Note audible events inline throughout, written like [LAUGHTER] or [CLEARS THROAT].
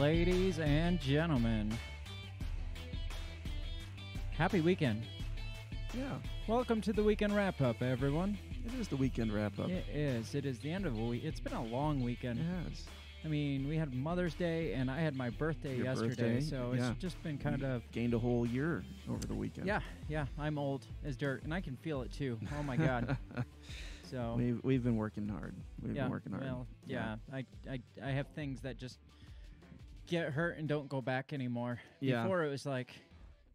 ladies and gentlemen. Happy weekend. Yeah, Welcome to the weekend wrap up, everyone. it is the weekend wrap up. It is. It is the end of a week. It's been a long weekend. Yes. I mean, we had Mother's Day and I had my birthday Your yesterday, birthday, so yeah. it's just been kind of Gained a whole year over the weekend. yeah, yeah. I'm old as dirt, and I can feel it too. Oh my god. [LAUGHS] So We've, we've been working hard. We've yeah, been working hard. well, yeah. I, I I have things that just get hurt and don't go back anymore. Yeah. Before it was like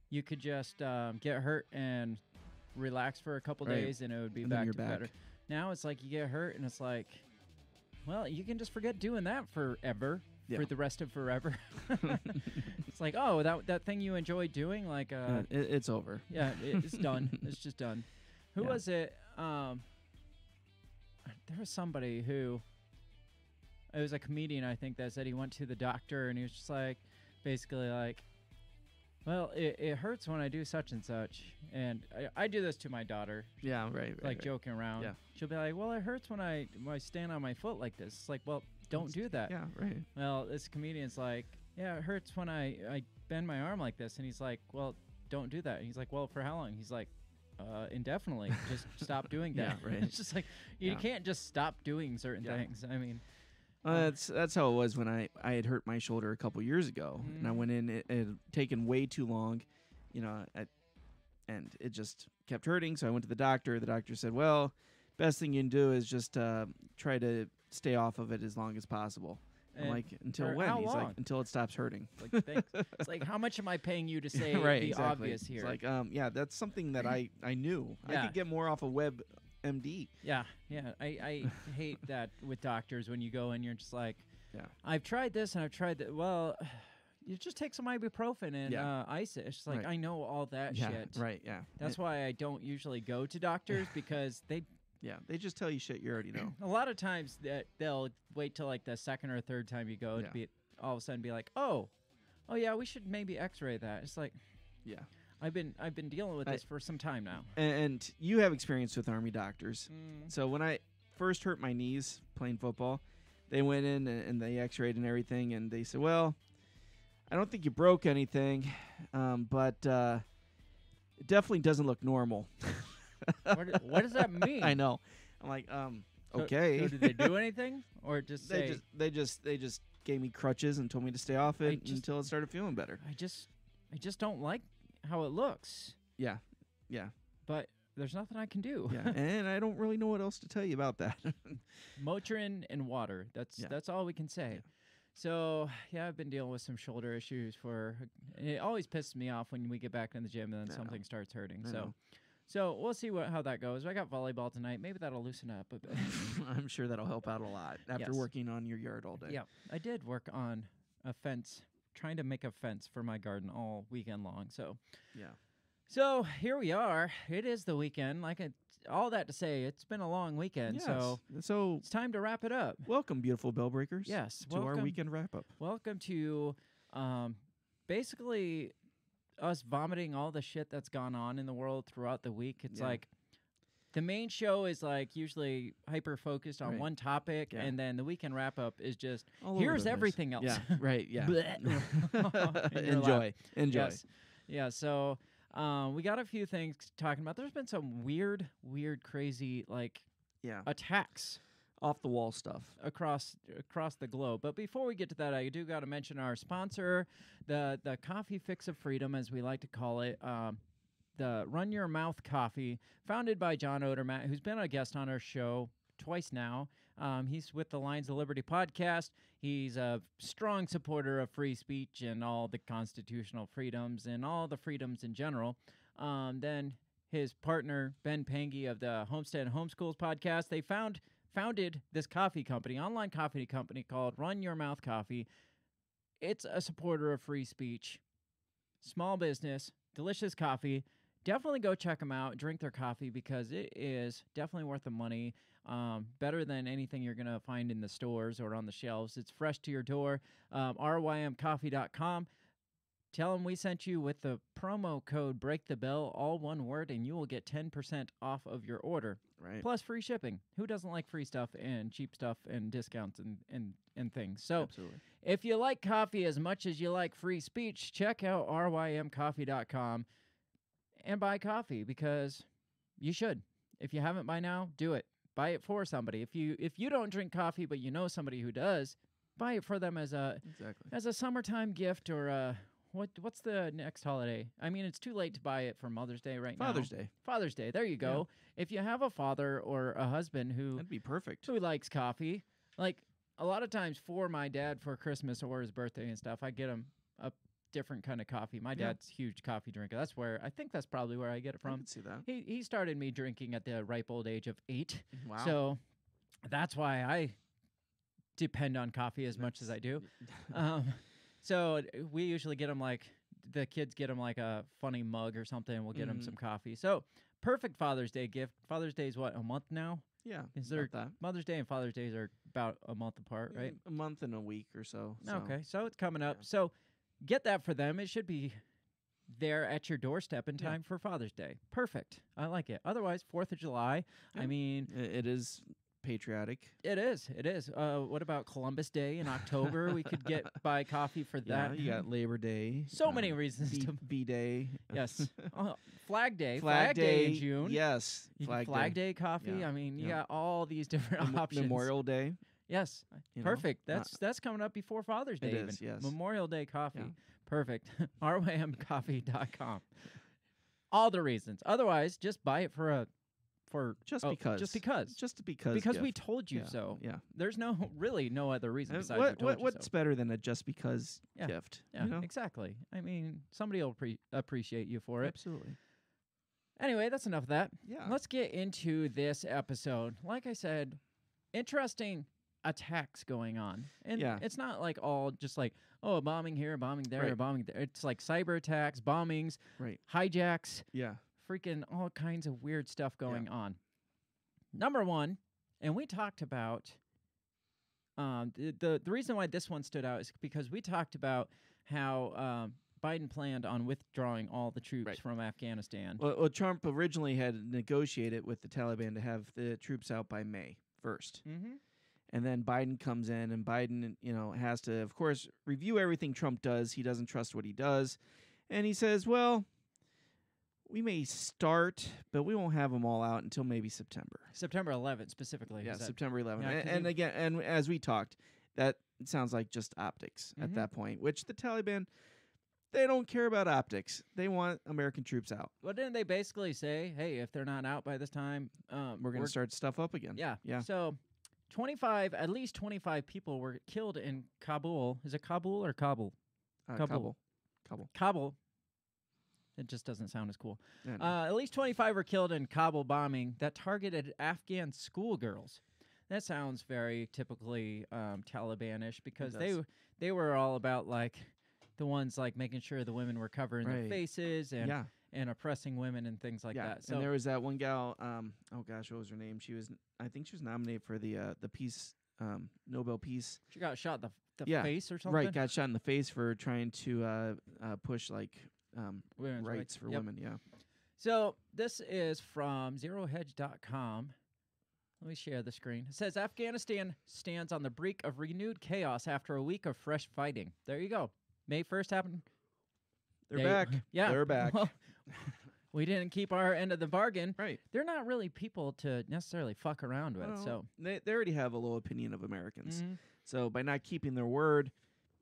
you could just um, get hurt and relax for a couple Right. days and it would be And back to back. better. Now it's like you get hurt and it's like, well, you can just forget doing that forever. Yeah. For the rest of forever, [LAUGHS] [LAUGHS] it's like, oh, that that thing you enjoy doing, like, uh, Uh, it, it's over. yeah, it- it's [LAUGHS] done. It's just done. Who Yeah. was it? Um, there was somebody who. It was a comedian, I think, that said he went to the doctor and he was just like, basically like, well, it, it hurts when I do such and such, and I, I do this to my daughter, Yeah, right. right like right. joking around. Yeah. She'll be like, well, it hurts when I when I stand on my foot like this. It's like, well, don't do that. Yeah, right. Well, this comedian's like, yeah, it hurts when I, I bend my arm like this. And he's like, well, don't do that. And he's like, well, for how long? He's like, uh, indefinitely. Just stop doing [LAUGHS] that. Yeah, [LAUGHS] right. it's just like, you Yeah. can't just stop doing certain Yeah. things. I mean, Uh, that's that's how it was when I, I had hurt my shoulder a couple years ago, and I Mm. went in. It, it had taken way too long, you know, I, and it just kept hurting. So I went to the doctor. The doctor said, "Well, best thing you can do is just uh, try to stay off of it as long as possible." I'm And like, "Until when?" He's long? like, "Until it stops hurting." like, thanks. it's like, how much am I paying you to [LAUGHS] say right, the exactly. obvious here? It's like, um, yeah, that's something that [CLEARS THROAT] I I knew. I could get more off a of WebMD. yeah, yeah. I, I [LAUGHS] hate that with doctors when you go and you're just like, Yeah. I've tried this and I've tried that. Well, [SIGHS] you just take some ibuprofen and Yeah. uh, ice it. It's just like, Right. I know all that Yeah. shit. Right. Yeah. That's It- why I don't usually go to doctors [LAUGHS] because they Yeah. They just tell you shit you already know. [CLEARS THROAT] a lot of times that they'll wait till like the second or third time you go Yeah. to be all of a sudden be like, "Oh, oh yeah, we should maybe X-ray that." It's like yeah. I've been I've been dealing with I- this for some time now. And you have experience with army doctors. Mm. So when I first hurt my knees playing football, they went in and, they X-rayed and everything, and they said, "Well, I don't think you broke anything, um, but uh, it definitely doesn't look normal." What, what does that [LAUGHS] mean? I know. I'm like, um, So- okay. So, did they do anything or just [LAUGHS] they say? just they just they just gave me crutches and told me to stay off it just- until it started feeling better. I just I just don't like how it looks, Yeah, yeah, but there's nothing I can do. yeah. [LAUGHS] and I don't really know what else to tell you about that. [LAUGHS] Motrin and water. That's Yeah. that's all we can say. Yeah. So yeah, I've been dealing with some shoulder issues for. It always pisses me off when we get back in the gym and then I know. something starts hurting. I so, know. so we'll see what how that goes. I got volleyball tonight. Maybe that'll loosen up a bit. [LAUGHS] I'm sure that'll help out a lot after Yes. working on your yard all day. yeah, I did work on a fence, trying to make a fence for my garden all weekend long. So, yeah. so here we are. It is the weekend. Like it, all that to say, it's been a long weekend. So Yes. so it's time to wrap it up. welcome, beautiful bell breakers. Yes, to our weekend wrap up. Welcome to um, basically us vomiting all the shit that's gone on in the world throughout the week. It's Yeah. like the main show is like usually hyper focused on Right. one topic, Yeah. and then the weekend wrap up is just All here's everything else. Yeah, [LAUGHS] right. Yeah. Blech. [LAUGHS] In your enjoy, enjoy. Yes. Yeah. So um, we got a few things talking about. There's been some weird, weird, crazy like Yeah, attacks off the wall stuff. across across the globe. But before we get to that, I do got to mention our sponsor, the the Coffee Fix of Freedom, as we like to call it. Um, the Run Your Mouth Coffee, founded by John Odermatt, who's been a guest on our show twice now. Um, he's with the Lions of Liberty podcast. He's a strong supporter of free speech and all the constitutional freedoms and all the freedoms in general. Um, then his partner Ben Pangy of the Homestead Homeschools podcast. They found founded this coffee company, online coffee company called Run Your Mouth Coffee. It's a supporter of free speech, small business, delicious coffee. Definitely go check them out. Drink their coffee because it is definitely worth the money. Um, better than anything you're going to find in the stores or on the shelves. It's fresh to your door. Um, rymcoffee.com Tell them we sent you with the promo code Break the Bell, all one word, and you will get 10% off of your order, Right. plus free shipping. Who doesn't like free stuff and cheap stuff and discounts and, and, and things? So Absolutely. if you like coffee as much as you like free speech, check out rymcoffee.com and buy coffee because you should. If you haven't by now, do it. Buy it for somebody. If you if you don't drink coffee but you know somebody who does, buy it for them as a Exactly. as a summertime gift or a what what's the next holiday? I mean, it's too late to buy it for Mother's Day right Father's now. Day. Father's Day. There you go. If you have a father or a husband who That'd be perfect. who likes coffee. Like a lot of times for my dad for Christmas or his birthday and stuff, I get him a different kind of coffee. My Yeah. dad's huge coffee drinker. That's where I think that's probably where I get it I from. can see that. He he started me drinking at the ripe old age of eight, Wow. so that's why I depend on coffee as much as I do. [LAUGHS] Um, so we usually get him like the kids get him like a funny mug or something. We'll get him Mhm. some coffee. So perfect Father's Day gift. Father's Day is what a month now. yeah. is there- that? Mother's Day and Father's Days are about a month apart, right? Mm, A month and a week or so. so. Okay, so it's coming up. yeah. So get that for them. It should be there at your doorstep in Yeah. time for Father's Day. Perfect. I like it. Otherwise, Fourth of July. I mean, It is patriotic. it is. It is. Uh, what about Columbus Day in October? we could get [LAUGHS] buy coffee for Yeah, that. you got Labor Day. so many uh, reasons B, to. B Day. Yes. [LAUGHS] Uh, Flag Day. Flag, Day, in June. Yes. Flag, Flag Day, coffee. Yeah, I mean, you yeah. got all these different Mem- options. Memorial Day. Yes. you know? Perfect. Uh, That's that's coming up before Father's Day. Is, yes. Memorial Day coffee. Yeah. Perfect. [LAUGHS] rymcoffee.com. All the reasons. Otherwise, just buy it for a for Just oh, because. Just because. Just because. because we told you Yeah, so. Yeah. There's no [LAUGHS] really no other reason Uh, besides what, told what, you what's so. better than a just because Yeah, gift? Yeah, You know? exactly. I mean, somebody will pre- appreciate you for it. Absolutely. Anyway, that's enough of that. Yeah. Let's get into this episode. Like I said, interesting attacks going on. And Yeah. it's not like all just like, oh, a bombing here, a bombing there, a Right. bombing there. It's like cyber attacks, bombings, Right. hijacks, Yeah. freaking all kinds of weird stuff going on. Number one, and we talked about um, the, the the reason why this one stood out is because we talked about how um, Biden planned on withdrawing all the troops Right. from Afghanistan. Well, well, Trump originally had negotiated with the Taliban to have the troops out by May 1st. mm-hmm. And then Biden comes in, and Biden, you know, has to, of course, review everything Trump does. He doesn't trust what he does. And he says, well, we may start, but we won't have them all out until maybe September. September 11th specifically. yeah, that- September 11th. Yeah, A- 'cause and, again, and as we talked, that sounds like just optics Mhm. at that point, which the Taliban, they don't care about optics. They want American troops out. well, didn't they basically say, hey, if they're not out by this time, um, We're going to start stuff up again. Yeah. Yeah. So, 25, at least 25 people were killed in Kabul. Is it Kabul or Kabul? Uh, Kabul. Kabul. Kabul. Kabul. It just doesn't sound as cool. No. Uh, at least 25 were killed in Kabul bombing that targeted Afghan schoolgirls. That sounds very typically um, Talibanish because they they were all about like the ones like making sure the women were covering their faces and yeah. And oppressing women and things like yeah. that. So and there was that one gal. Um, oh gosh, what was her name? She was, I think, she was nominated for the uh, the peace um, Nobel Peace. she got shot in the, the Yeah, face or something. Right, got shot in the face for trying to uh, uh, push like um, Women's rights for Yep. women. Yeah. So this is from zerohedge.com. Let me share the screen. It says Afghanistan stands on the brink of renewed chaos after a week of fresh fighting. There you go. May 1st happened. They're They- back. [LAUGHS] Yeah. They're back. Well, we didn't keep our end of the bargain. right. They're not really people to necessarily fuck around with. Well, So, they they already have a low opinion of Americans. Mhm. So by not keeping their word,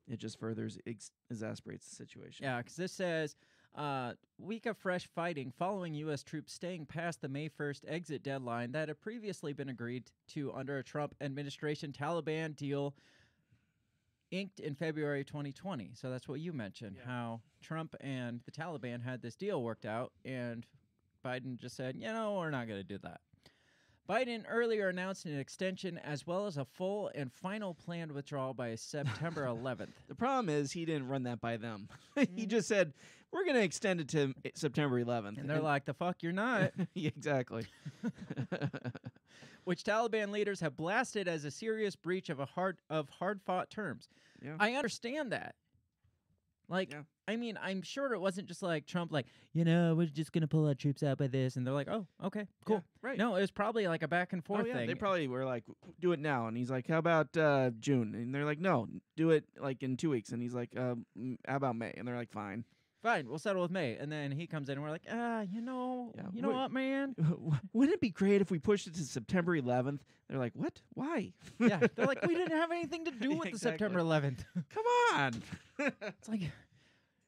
it just further ex- exasperates the situation. yeah, because this says uh, week of fresh fighting following U.S. troops staying past the May 1st exit deadline that had previously been agreed to under a Trump administration Taliban deal inked in February 2020. So that's what you mentioned, Yeah. how Trump and the Taliban had this deal worked out, and Biden just said, you know, we're not going to do that. Biden earlier announced an extension as well as a full and final planned withdrawal by September [LAUGHS] 11th. The problem is he didn't run that by them. [LAUGHS] he Mhm. just said we're going to extend it to September 11th. And they're like, the fuck, you're not. [LAUGHS] exactly. Which Taliban leaders have blasted as a serious breach of a hard of hard fought terms. Yeah. I understand that. Like, Yeah. I mean, I'm sure it wasn't just like Trump, like, you know, we're just gonna pull our troops out by this, and they're like, oh, okay, cool. Yeah, right. No, it was probably like a back and Oh forth yeah, thing. they probably were like, "Do it now," and he's like, "How about uh, June?" And they're like, "No, do it like in two weeks." And he's like, um, "How about May?" And they're like, "Fine." Fine, we'll settle with May, and then he comes in, and we're like, ah, you know, Yeah, you know wait. what, man? [LAUGHS] Wouldn't it be great if we pushed it to September 11th? They're like, "What? Why?" yeah, they're like, [LAUGHS] we didn't have anything to do with the Exactly. September 11th. [LAUGHS] Come on. It's like,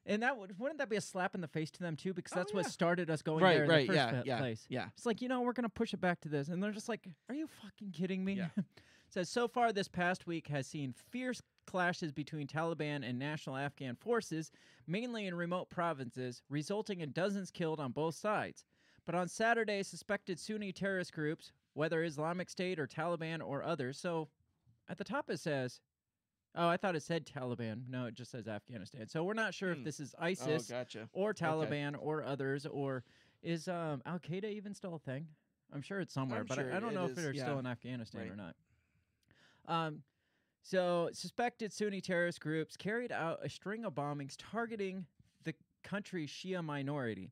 and that would wouldn't that be a slap in the face to them too? Because Oh, that's what yeah. started us going there in the first yeah, fa- yeah, place. yeah. It's like you know we're gonna push it back to this, and they're just like, "Are you fucking kidding me?" Yeah. Says so far this past week has seen fierce clashes between Taliban and national Afghan forces, mainly in remote provinces, resulting in dozens killed on both sides. But on Saturday, suspected Sunni terrorist groups, whether Islamic State or Taliban or others, so at the top it says. Oh, I thought it said Taliban. No, it just says Afghanistan. So we're not sure if Hmm. this is Oh, ISIS gotcha. or Taliban or others or is um, Al Qaeda even still a thing? I'm sure it's somewhere, I'm but sure I, I don't know is, if they're still in Afghanistan or not. Um, so suspected Sunni terrorist groups carried out a string of bombings targeting the country's Shia minority.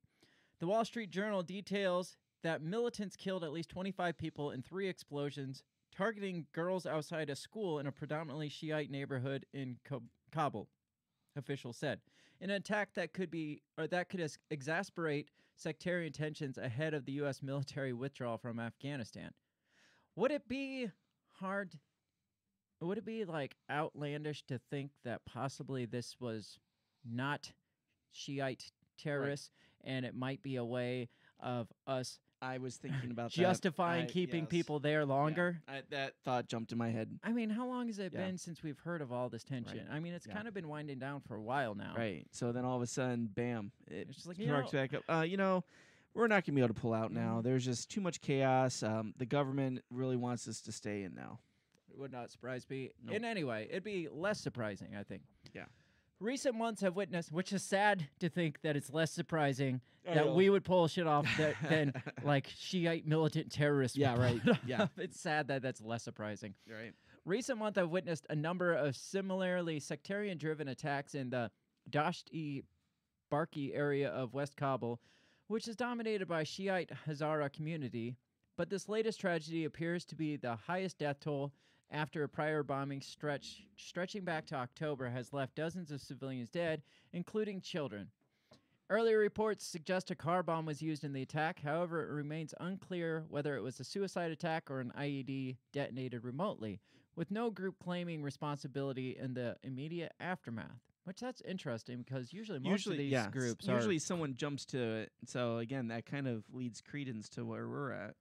The Wall Street Journal details that militants killed at least 25 people in three explosions targeting girls outside a school in a predominantly Shiite neighborhood in Kab- Kabul. Officials said, an attack that could be or that could ex- exasperate sectarian tensions ahead of the U.S. military withdrawal from Afghanistan. Would it be hard? Would it be like outlandish to think that possibly this was not Shiite terrorists, and it might be a way of us I was thinking about that. justifying I- keeping yes. people there Yeah. longer? I, that thought jumped in my head. I mean, how long has it Yeah. been since we've heard of all this tension? I mean, it's Yeah. kind of been winding down for a while now. Right. So then all of a sudden, bam, it It's just like, you sparks know- back up. Uh, you know, we're not gonna be able to pull out now. Mhm. There's just too much chaos. Um, the government really wants us to stay in now. Would not surprise me Nope. in any way. It'd be less surprising, I think. Yeah. Recent months have witnessed, which is sad to think that it's less surprising I that know. we would pull shit off that, than [LAUGHS] like Shiite militant terrorists. Yeah, right. Yeah. [LAUGHS] it's sad that that's less surprising. Right. Recent month have witnessed a number of similarly sectarian-driven attacks in the Dasht-e Barchi area of West Kabul, which is dominated by Shiite Hazara community. But this latest tragedy appears to be the highest death toll after a prior bombing stretch stretching back to October has left dozens of civilians dead, including children. Earlier reports suggest a car bomb was used in the attack. However, it remains unclear whether it was a suicide attack or an IED detonated remotely, with no group claiming responsibility in the immediate aftermath. Which that's interesting because usually most usually, of these yeah. groups usually are someone jumps to it. So again, that kind of leads credence to where we're at.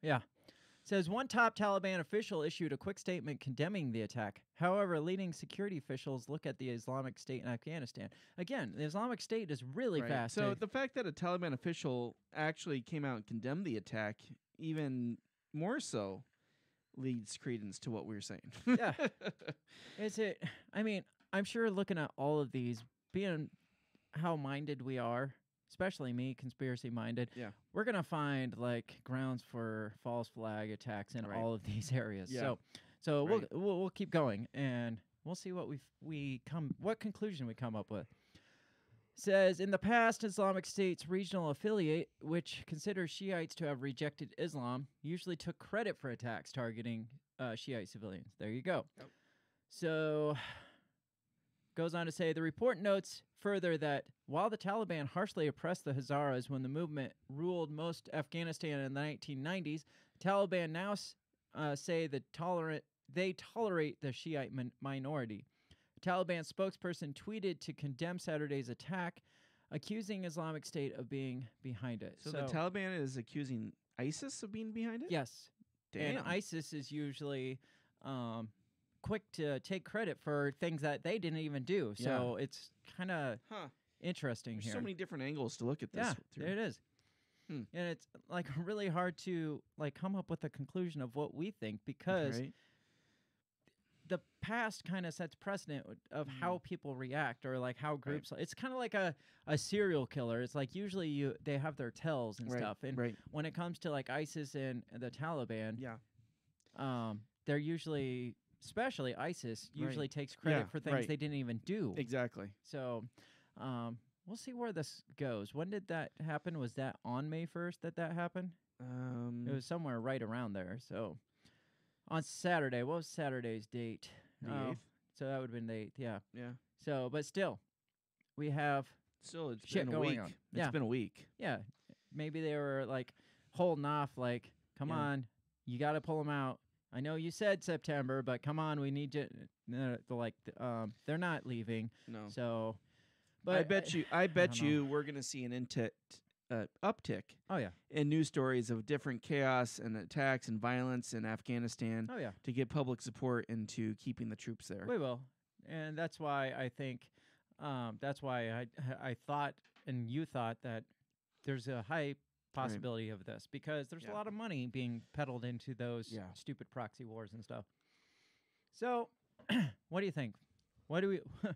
Says one top Taliban official issued a quick statement condemning the attack. However, leading security officials look at the Islamic State in Afghanistan. Again, the Islamic State is really Right. fast. So the fact that a Taliban official actually came out and condemned the attack, even more so, leads credence to what we are saying. Yeah. [LAUGHS] is it? I mean, I'm sure looking at all of these, being how minded we are, especially me, conspiracy minded. Yeah. we're gonna find like grounds for false flag attacks in Right. all of these [LAUGHS] areas. Yeah. So, so Right. we'll, we'll we'll keep going and we'll see what we we come what conclusion we come up with. Says in the past, Islamic State's regional affiliate, which considers Shiites to have rejected Islam, usually took credit for attacks targeting uh, Shiite civilians. There you go. Yep. So, goes on to say the report notes further that while the Taliban harshly oppressed the Hazaras when the movement ruled most Afghanistan in the 1990s, Taliban now uh, say the tolerant they tolerate the Shiite min- minority. A Taliban spokesperson tweeted to condemn Saturday's attack, accusing Islamic State of being behind it. so, the Taliban is accusing ISIS of being behind it. yes, Damn. and ISIS is usually um, quick to take credit for things that they didn't even do. Yeah. So it's kind of huh. interesting There's here. so many different angles to look at this. yeah, through. there it is. Hmm. And it's like really hard to like come up with a conclusion of what we think because Right? the past kind of sets precedent w- of how people react or like how groups it's kind of like a, a serial killer it's like usually you they have their tells and right. stuff and right. when it comes to like isis and the taliban Yeah. um they're usually especially isis Right. usually takes credit Yeah, for things right. they didn't even do Exactly. so um, we'll see where this goes. When did that happen? Was that on May 1st that that happened? Um, It was somewhere right around there. So on Saturday, what was Saturday's date? the Oh, eighth. So that would have been the eighth, yeah. Yeah. So, but still, we have, Still, it's Shit been a week. on. It's Yeah. been a week. yeah, maybe they were like holding off, like, come Yeah. on, you got to pull them out. I know you said September, but come on, we need to. No, they're like, um, they're not leaving. No. So, but I bet you. I bet know. you we're gonna see an inti- uh, uptick Oh yeah, in news stories of different chaos and attacks and violence in Afghanistan oh yeah. to get public support into keeping the troops there. We will, and that's why I think, um, that's why I I thought and you thought that there's a high possibility of this because there's Yeah. a lot of money being peddled into those Yeah. stupid proxy wars and stuff. So, [CLEARS THROAT] what do you think? What do we? [LAUGHS]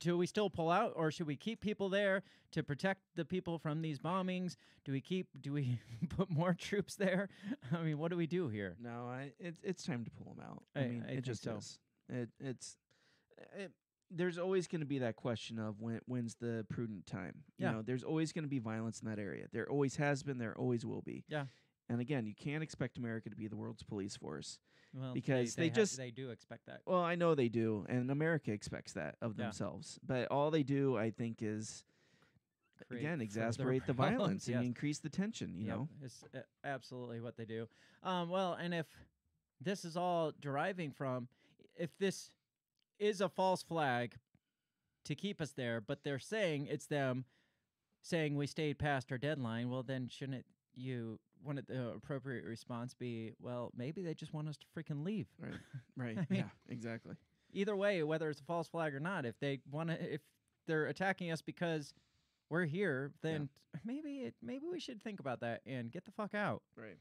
Do we still pull out, or should we keep people there to protect the people from these bombings? Do we keep? Do we [LAUGHS] put more troops there? [LAUGHS] I mean, what do we do here? No, I it's it's time to pull them out. I, I- mean, I it just so. is. It it's it, there's always going to be that question of when when's the prudent time. You Yeah. know, there's always going to be violence in that area. There always has been. There always will be. Yeah. And again, you can't expect America to be the world's police force. Well, Because they just- they do expect that. Well, I know they do, and America expects that of Yeah. themselves. But all they do, I think, is create again exasperate the [LAUGHS] violence and increase the tension. You Yep, know. it's uh, absolutely what they do. Um, well, and if this is all deriving from, if this is a false flag to keep us there, but they're saying it's them saying we stayed past our deadline, well, then shouldn't it, you wouldn't the uh, appropriate response be, well, maybe they just want us to freaking leave? Right. [LAUGHS] I mean- yeah. Exactly. Either way, whether it's a false flag or not, if they want to, if they're attacking us because we're here, then maybe it, maybe we should think about that and get the fuck out. Right.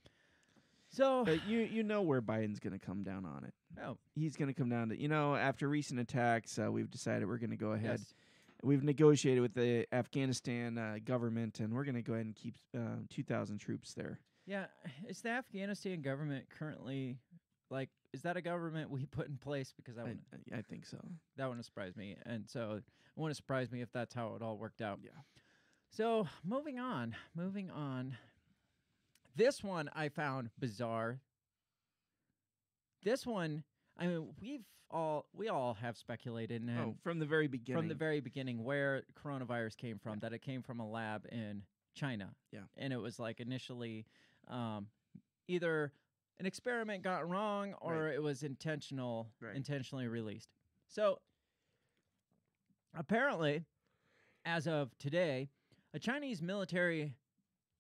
So, But you you know where Biden's going to come down on it. oh, He's going to come down to you know after recent attacks, uh, we've decided we're going to go ahead. yes. We've negotiated with the Afghanistan uh, government, and we're going to go ahead and keep uh, 2,000 troops there. Yeah, is the Afghanistan government currently like is that a government we put in place because I, wouldn't I think so. that wouldn't surprise me, and so it wouldn't surprise me if that's how it all worked out. Yeah. So moving on, moving on. This one I found bizarre. This one, I mean, we've all we all have speculated and Oh, from the very beginning. from the very beginning where coronavirus came from, that it came from a lab in China. Yeah. And it was like initially um, either an experiment got wrong or it was intentional, Right. intentionally released. So apparently, as of today, a Chinese military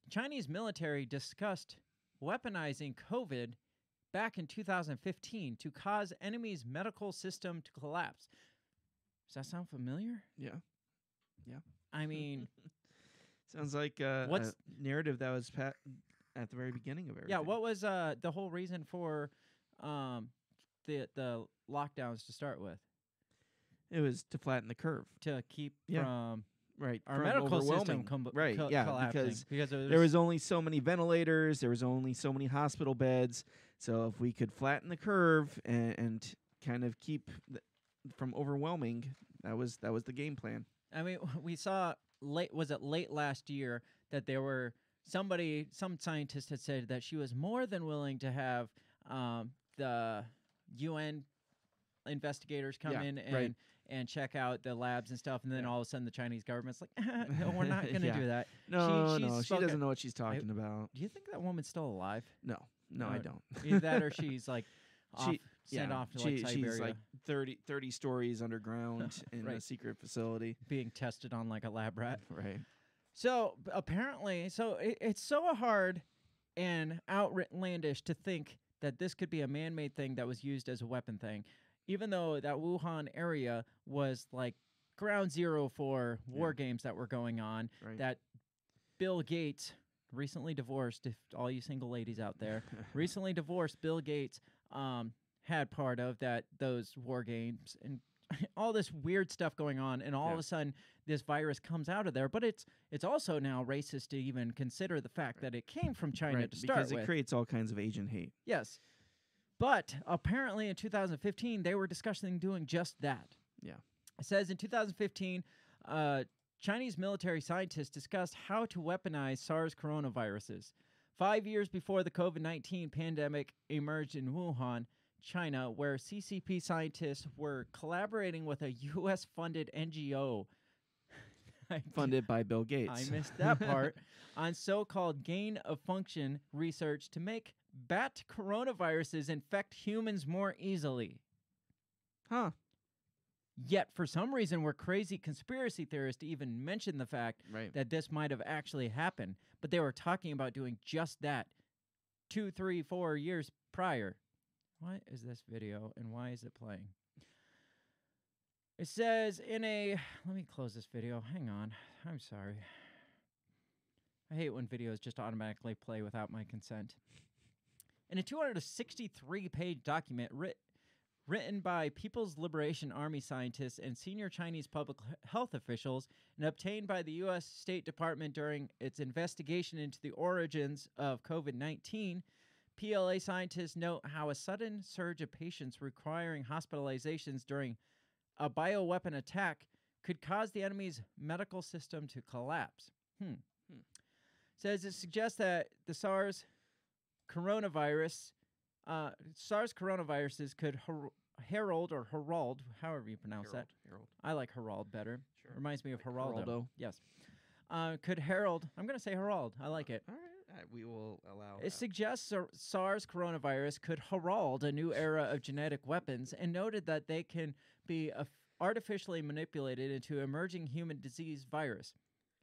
Chinese military discussed weaponizing COVID back in 2015 to cause enemy's medical system to collapse. Does that sound familiar? yeah. Yeah. I [LAUGHS] mean, Sounds like uh, What's- a narrative that was pa- at the very beginning of everything. yeah. What was uh, the whole reason for um, the the lockdowns to start with? It was to flatten the curve. To keep Yeah. from Right. our medical system com- right. co- yeah. Because because it there was only so many ventilators. There was only so many hospital beds. So if we could flatten the curve and, and kind of keep th- from overwhelming, that was that was the game plan. I mean, [LAUGHS] we saw late was it late last year that there were somebody, some scientist had said that she was more than willing to have um, the UN investigators come Yeah, in and right. And check out the labs and stuff, and then Yeah. all of a sudden the Chinese government's like, [LAUGHS] no, we're not [LAUGHS] going to Yeah. do that. No, she's no, she doesn't know what she's talking about. Do you think that woman's still alive? No, no, I Uh, don't. [LAUGHS] Either that or she's like off, She- sent yeah, off to she, like Siberia, she's like 30, 30 stories underground in a secret facility. being tested on like a lab rat. Right. So apparently, so it, it's so hard and outlandish to think that this could be a man-made thing that was used as a weapon thing, even though that Wuhan area was like ground zero for war Yeah. games that were going on. Right. That Bill Gates, recently divorced, if all you single ladies out there, [LAUGHS] recently divorced Bill Gates, um, had part of that those war games and [LAUGHS] all this weird stuff going on, and all Yeah. of a sudden this virus comes out of there. But it's it's also now racist to even consider the fact that it came from China right, to start because with. it creates all kinds of agent hate. yes, but apparently in 2015 they were discussing doing just that. Yeah. It says in 2015, uh, Chinese military scientists discussed how to weaponize SARS coronaviruses. Five years before the COVID 19 pandemic emerged in Wuhan, China, where CCP scientists were collaborating with a U.S. funded NGO. [LAUGHS] Funded by Bill Gates. I missed that part. [LAUGHS] on so called gain of function research to make bat coronaviruses infect humans more easily. huh. Yet, for some reason, we're crazy conspiracy theorists to even mention the fact Right. that this might have actually happened. But they were talking about doing just that two, three, four years prior. What is this video and why is it playing? It says in a. Let me close this video. Hang on. I'm sorry. I hate when videos just automatically play without my consent. In a 263 page document writ- written by People's Liberation Army scientists and senior Chinese public health officials and obtained by the U.S. State Department during its investigation into the origins of COVID 19, PLA scientists note how a sudden surge of patients requiring hospitalizations during a bioweapon attack could cause the enemy's medical system to collapse. Hmm. Hmm. Says it suggests that the SARS coronavirus, uh, SARS coronaviruses could her- herald or herald, however you pronounce that. Harold. I like herald better. Sure. Reminds me of Like Geraldo. Geraldo. Yes. Uh, could herald. I'm going to say herald. I like it. All right. uh, we will allow. It suggests SARS coronavirus could herald a new era of genetic weapons and noted that they can be artificially manipulated into emerging human disease virus,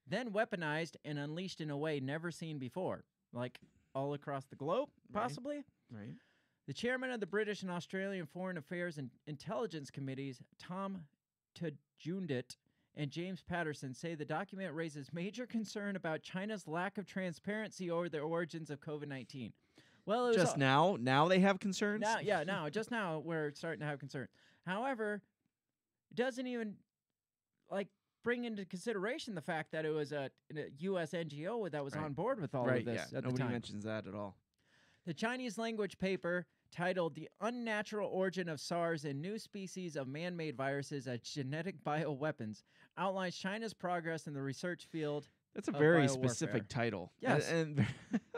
then weaponized and unleashed in a way never seen before, like all across the globe, possibly. right. The chairman of the British and Australian Foreign Affairs and Intelligence Committees, Tom Tugendhat, and James Paterson say the document raises major concern about China's lack of transparency over the origins of COVID 19. Well, it was Just al- now. Now they have concerns. now, yeah, now, [LAUGHS] just now we're starting to have concerns. However, it doesn't even like bring into consideration the fact that it was a, a U.S. NGO that was Right. on board with all right. of this yeah. at Nobody mentions that at all. The Chinese language paper titled The Unnatural Origin of SARS and New Species of Man Made Viruses as Genetic Bioweapons outlines China's progress in the research field. That's a very specific title. Yes. And, [LAUGHS]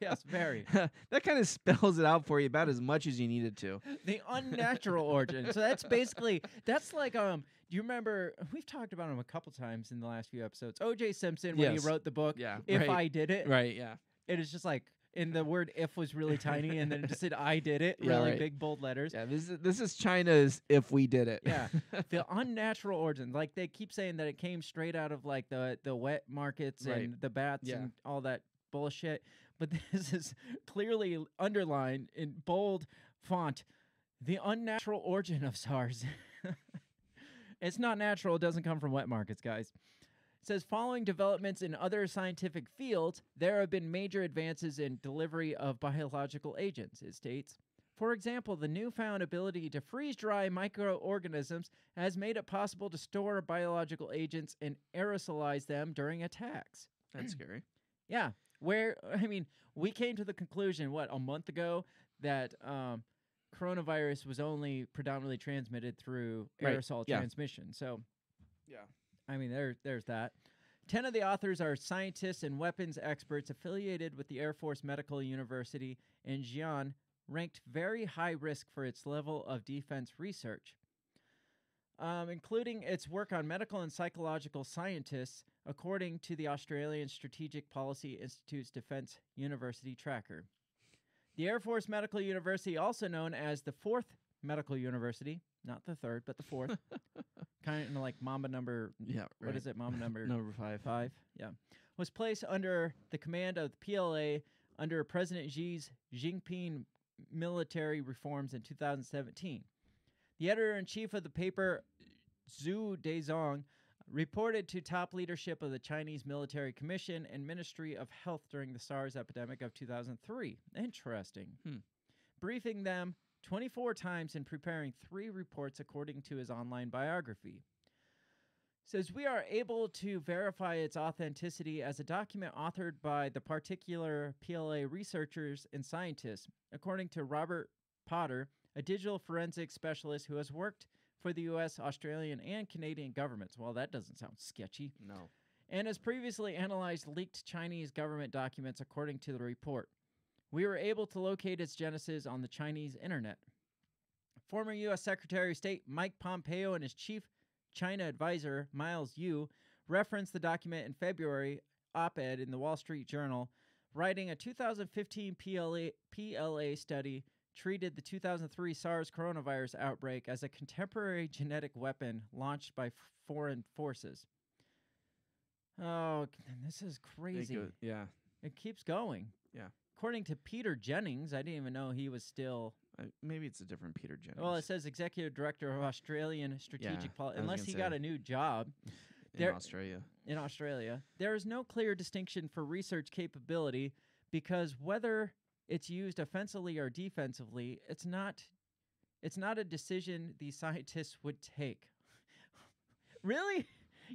Yes, very. [LAUGHS] that kind of spells it out for you about as much as you needed to. [LAUGHS] The unnatural origin. So that's basically, that's like, um, do you remember, we've talked about him a couple times in the last few episodes. O.J. Simpson, when Yes. he wrote the book, Yeah. If right. I Did It, Right. Yeah. it is just like, and the word if was really tiny, and then it just said I did it, Yeah, really right. big, bold letters. Yeah. This is this is China's. If we did it. Yeah. [LAUGHS] the unnatural origin. Like they keep saying that it came straight out of like the the wet markets Right. and the bats Yeah. and all that bullshit. But [LAUGHS] this is clearly underlined in bold font. The unnatural origin of SARS. [LAUGHS] it's not natural. It doesn't come from wet markets, guys. It says following developments in other scientific fields, there have been major advances in delivery of biological agents, it states. For example, the newfound ability to freeze dry microorganisms has made it possible to store biological agents and aerosolize them during attacks. That's scary. [CLEARS THROAT] Yeah, where [LAUGHS] I mean, we came to the conclusion what a month ago that um, coronavirus was only predominantly transmitted through Right, aerosol yeah. transmission. So Yeah. I mean, there, there's that. Ten of the authors are scientists and weapons experts affiliated with the Air Force Medical University in Xi'an, ranked very high risk for its level of defense research, um, including its work on medical and psychological scientists, according to the Australian Strategic Policy Institute's Defense University Tracker. The Air Force Medical University, also known as the Fourth Medical University, not the third, but the fourth, [LAUGHS] kind of like Mamba number Yeah. Right. what is it, Mama number [LAUGHS] Number five. five? Yeah, was placed under the command of the PLA under President Xi's Jinping military reforms in 2017. The editor in chief of the paper, Zhu Dezong, reported to top leadership of the Chinese Military Commission and Ministry of Health during the SARS epidemic of 2003. Interesting. Hmm. Briefing them 24 times and preparing three reports according to his online biography says we are able to verify its authenticity as a document authored by the particular PLA researchers and scientists, according to Robert Potter, a digital forensics specialist who has worked for the U.S., Australian, and Canadian governments. Well, that doesn't sound sketchy. No. And has previously analyzed leaked Chinese government documents, according to the report. We were able to locate its genesis on the Chinese internet. Former U.S. Secretary of State Mike Pompeo and his chief China advisor, Miles Yu, referenced the document in February op ed in the Wall Street Journal, writing a 2015 PLA, PLA study treated the 2003 SARS coronavirus outbreak as a contemporary genetic weapon launched by foreign forces. Oh, this is crazy. go- yeah. It keeps going. Yeah. According to Peter Jennings, I didn't even know he was still. Uh, maybe it's a different Peter Jennings. Well, it says executive director of Australian strategic I policy. Unless he got a new job [LAUGHS] in there- Australia. in Australia, there is no clear distinction for research capability because whether it's used offensively or defensively, it's not. It's not a decision these scientists would take. [LAUGHS] really?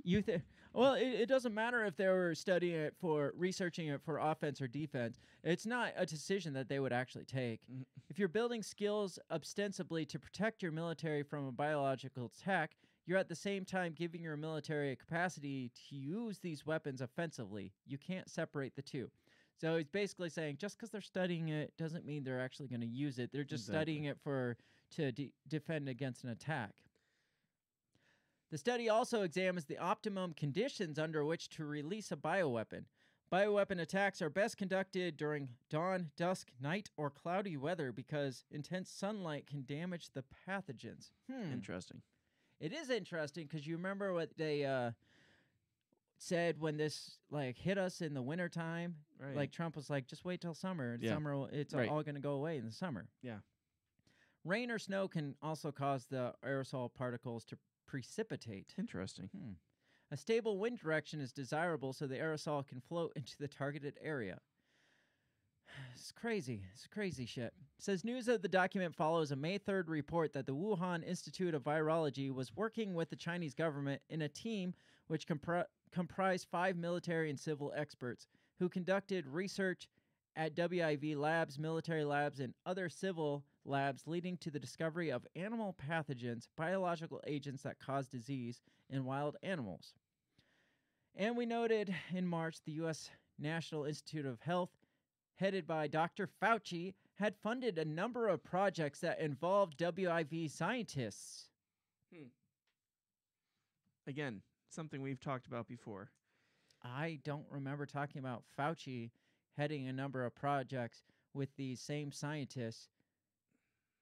You think? Well, it, it doesn't matter if they were studying it for researching it for offense or defense. It's not a decision that they would actually take. Mhm. If you're building skills ostensibly to protect your military from a biological attack, you're at the same time giving your military a capacity to use these weapons offensively. You can't separate the two. So he's basically saying just because they're studying it doesn't mean they're actually going to use it. They're just studying it for to de- defend against an attack. The study also examines the optimum conditions under which to release a bioweapon. Bioweapon attacks are best conducted during dawn, dusk, night, or cloudy weather because intense sunlight can damage the pathogens. Hmm. Interesting. It is interesting because you remember what they uh, said when this like hit us in the wintertime? Right. Like Trump was like, just wait till summer. Yeah. Summer, it's Right. all going to go away in the summer. Yeah. Rain or snow can also cause the aerosol particles to precipitate. Interesting. Hmm. A stable wind direction is desirable so the aerosol can float [LAUGHS] into the targeted area. [SIGHS] It's crazy. It's crazy shit. Says news of the document follows a May 3rd report that the Wuhan Institute of Virology was working with the Chinese government in a team which compri- comprised five military and civil experts who conducted research at WIV labs, military labs, and other civil labs, leading to the discovery of animal pathogens, biological agents that cause disease in wild animals. And we noted in March the U.S. National Institute of Health, headed by Dr. Fauci, had funded a number of projects that involved WIV scientists. Hmm. Again, something we've talked about before. I don't remember talking about Fauci heading a number of projects with these same scientists,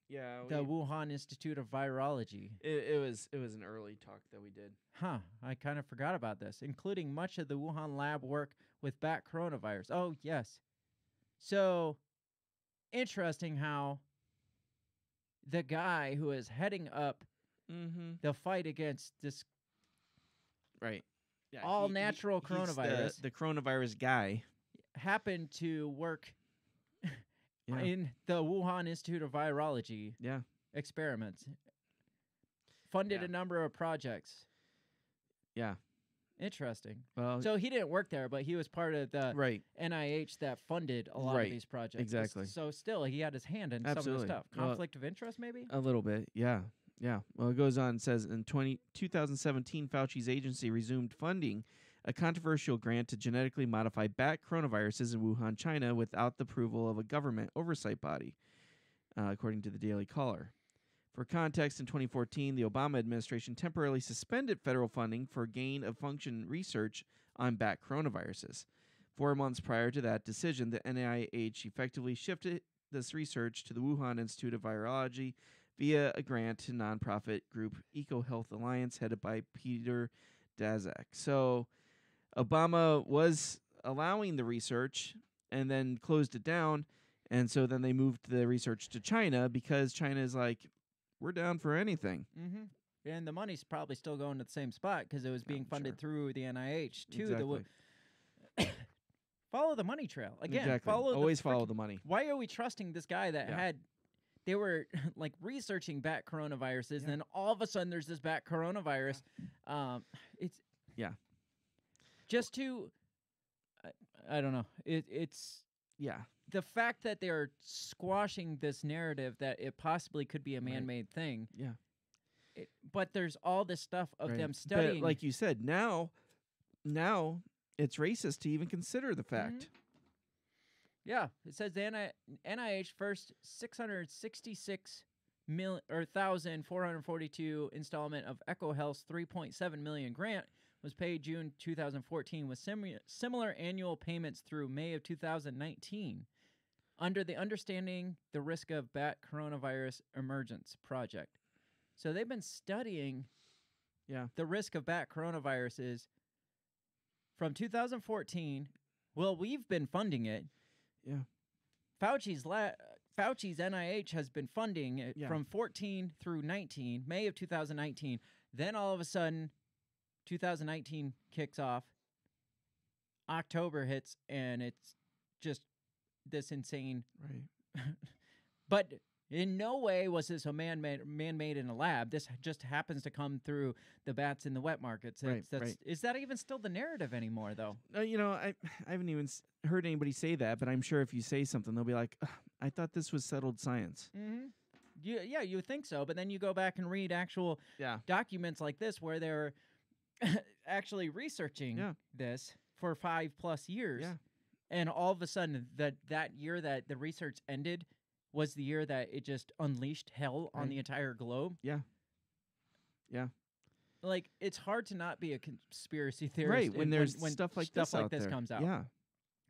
Yeah. the Wuhan Institute of Virology. it, it was it was an early talk that we did. Huh, I kind of forgot about this, including much of the Wuhan lab work with bat coronavirus. Oh, yes. So, interesting how the guy who is heading up Mm-hmm. the fight against this Right. Yeah. All natural he's the- coronavirus. The, coronavirus guy. happened to work [LAUGHS] Yeah. in the Wuhan Institute of Virology yeah. experiments, funded Yeah. a number of projects. Yeah. Interesting. Well. So he didn't work there, but he was part of the right. NIH that funded a lot Right, of these projects. Exactly. So still, he had his hand in some of the stuff. Well- Conflict of interest, maybe. A little bit, yeah, yeah. Well, it goes on. It says in 20, 2017, Fauci's agency resumed funding a controversial grant to genetically modify bat coronaviruses in Wuhan, China, without the approval of a government oversight body, uh, according to the Daily Caller. For context, in 2014, the Obama administration temporarily suspended federal funding for gain of function research on bat coronaviruses. Four months prior to that decision, the NIH effectively shifted this research to the Wuhan Institute of Virology via a grant to nonprofit group EcoHealth Alliance headed by Peter Daszak. So Obama was allowing the research and then closed it down. And so then they moved the research to China because China is like, we're down for anything. Mm-hmm. And the money's probably still going to the same spot because it was being Oh, funded sure. through the NIH to the. exactly. [COUGHS] Follow the money trail again. exactly. Follow Always the follow the money. Why are we trusting this guy that Yeah. had? They were [LAUGHS] like researching bat coronaviruses, Yeah. and then all of a sudden there's this bat coronavirus. Um, it's Yeah. just to. I, I don't know. It, it's Yeah. the fact that they're squashing this narrative that it possibly could be a Right. man-made thing. Yeah. it, but there's all this stuff of Right. them But studying. like you said, now, now it's racist to even consider the fact. Yeah, it says the NI- NIH first 666 mil or thousand four hundred forty-two installment of EcoHealth's 3.7 million grant was paid June 2014 with simu- similar annual payments through May of 2019 under the Understanding the Risk of Bat Coronavirus Emergence project. So they've been studying Yeah. the risk of bat coronaviruses from 2014. Well, we've been funding it. Yeah. Fauci's la- Fauci's NIH has been funding it Yeah. from 14 through 19, May of 2019. Then all of a sudden, 2019 kicks off. October hits, and it's just this insane. Right. [LAUGHS] But in no way was this a man made man made in a lab. This just happens to come through the bats in the wet markets. Right, that's, right. Is that even still the narrative anymore, though? Uh, you know, I [SIGHS] I haven't even heard anybody say that, but I'm sure if you say something, they'll be like, "I thought this was settled science." Mm-hmm. You, yeah, you would think so, but then you go back and read actual Yeah. documents like this where they're [LAUGHS] actually researching Yeah. this for five plus years. Yeah. And all of a sudden, that that year that the research ended was the year that it just unleashed hell on Right. the entire globe. Yeah. Yeah. Like it's hard to not be a conspiracy theorist. Right. When there's when stuff like stuff this like this there. comes out. Yeah.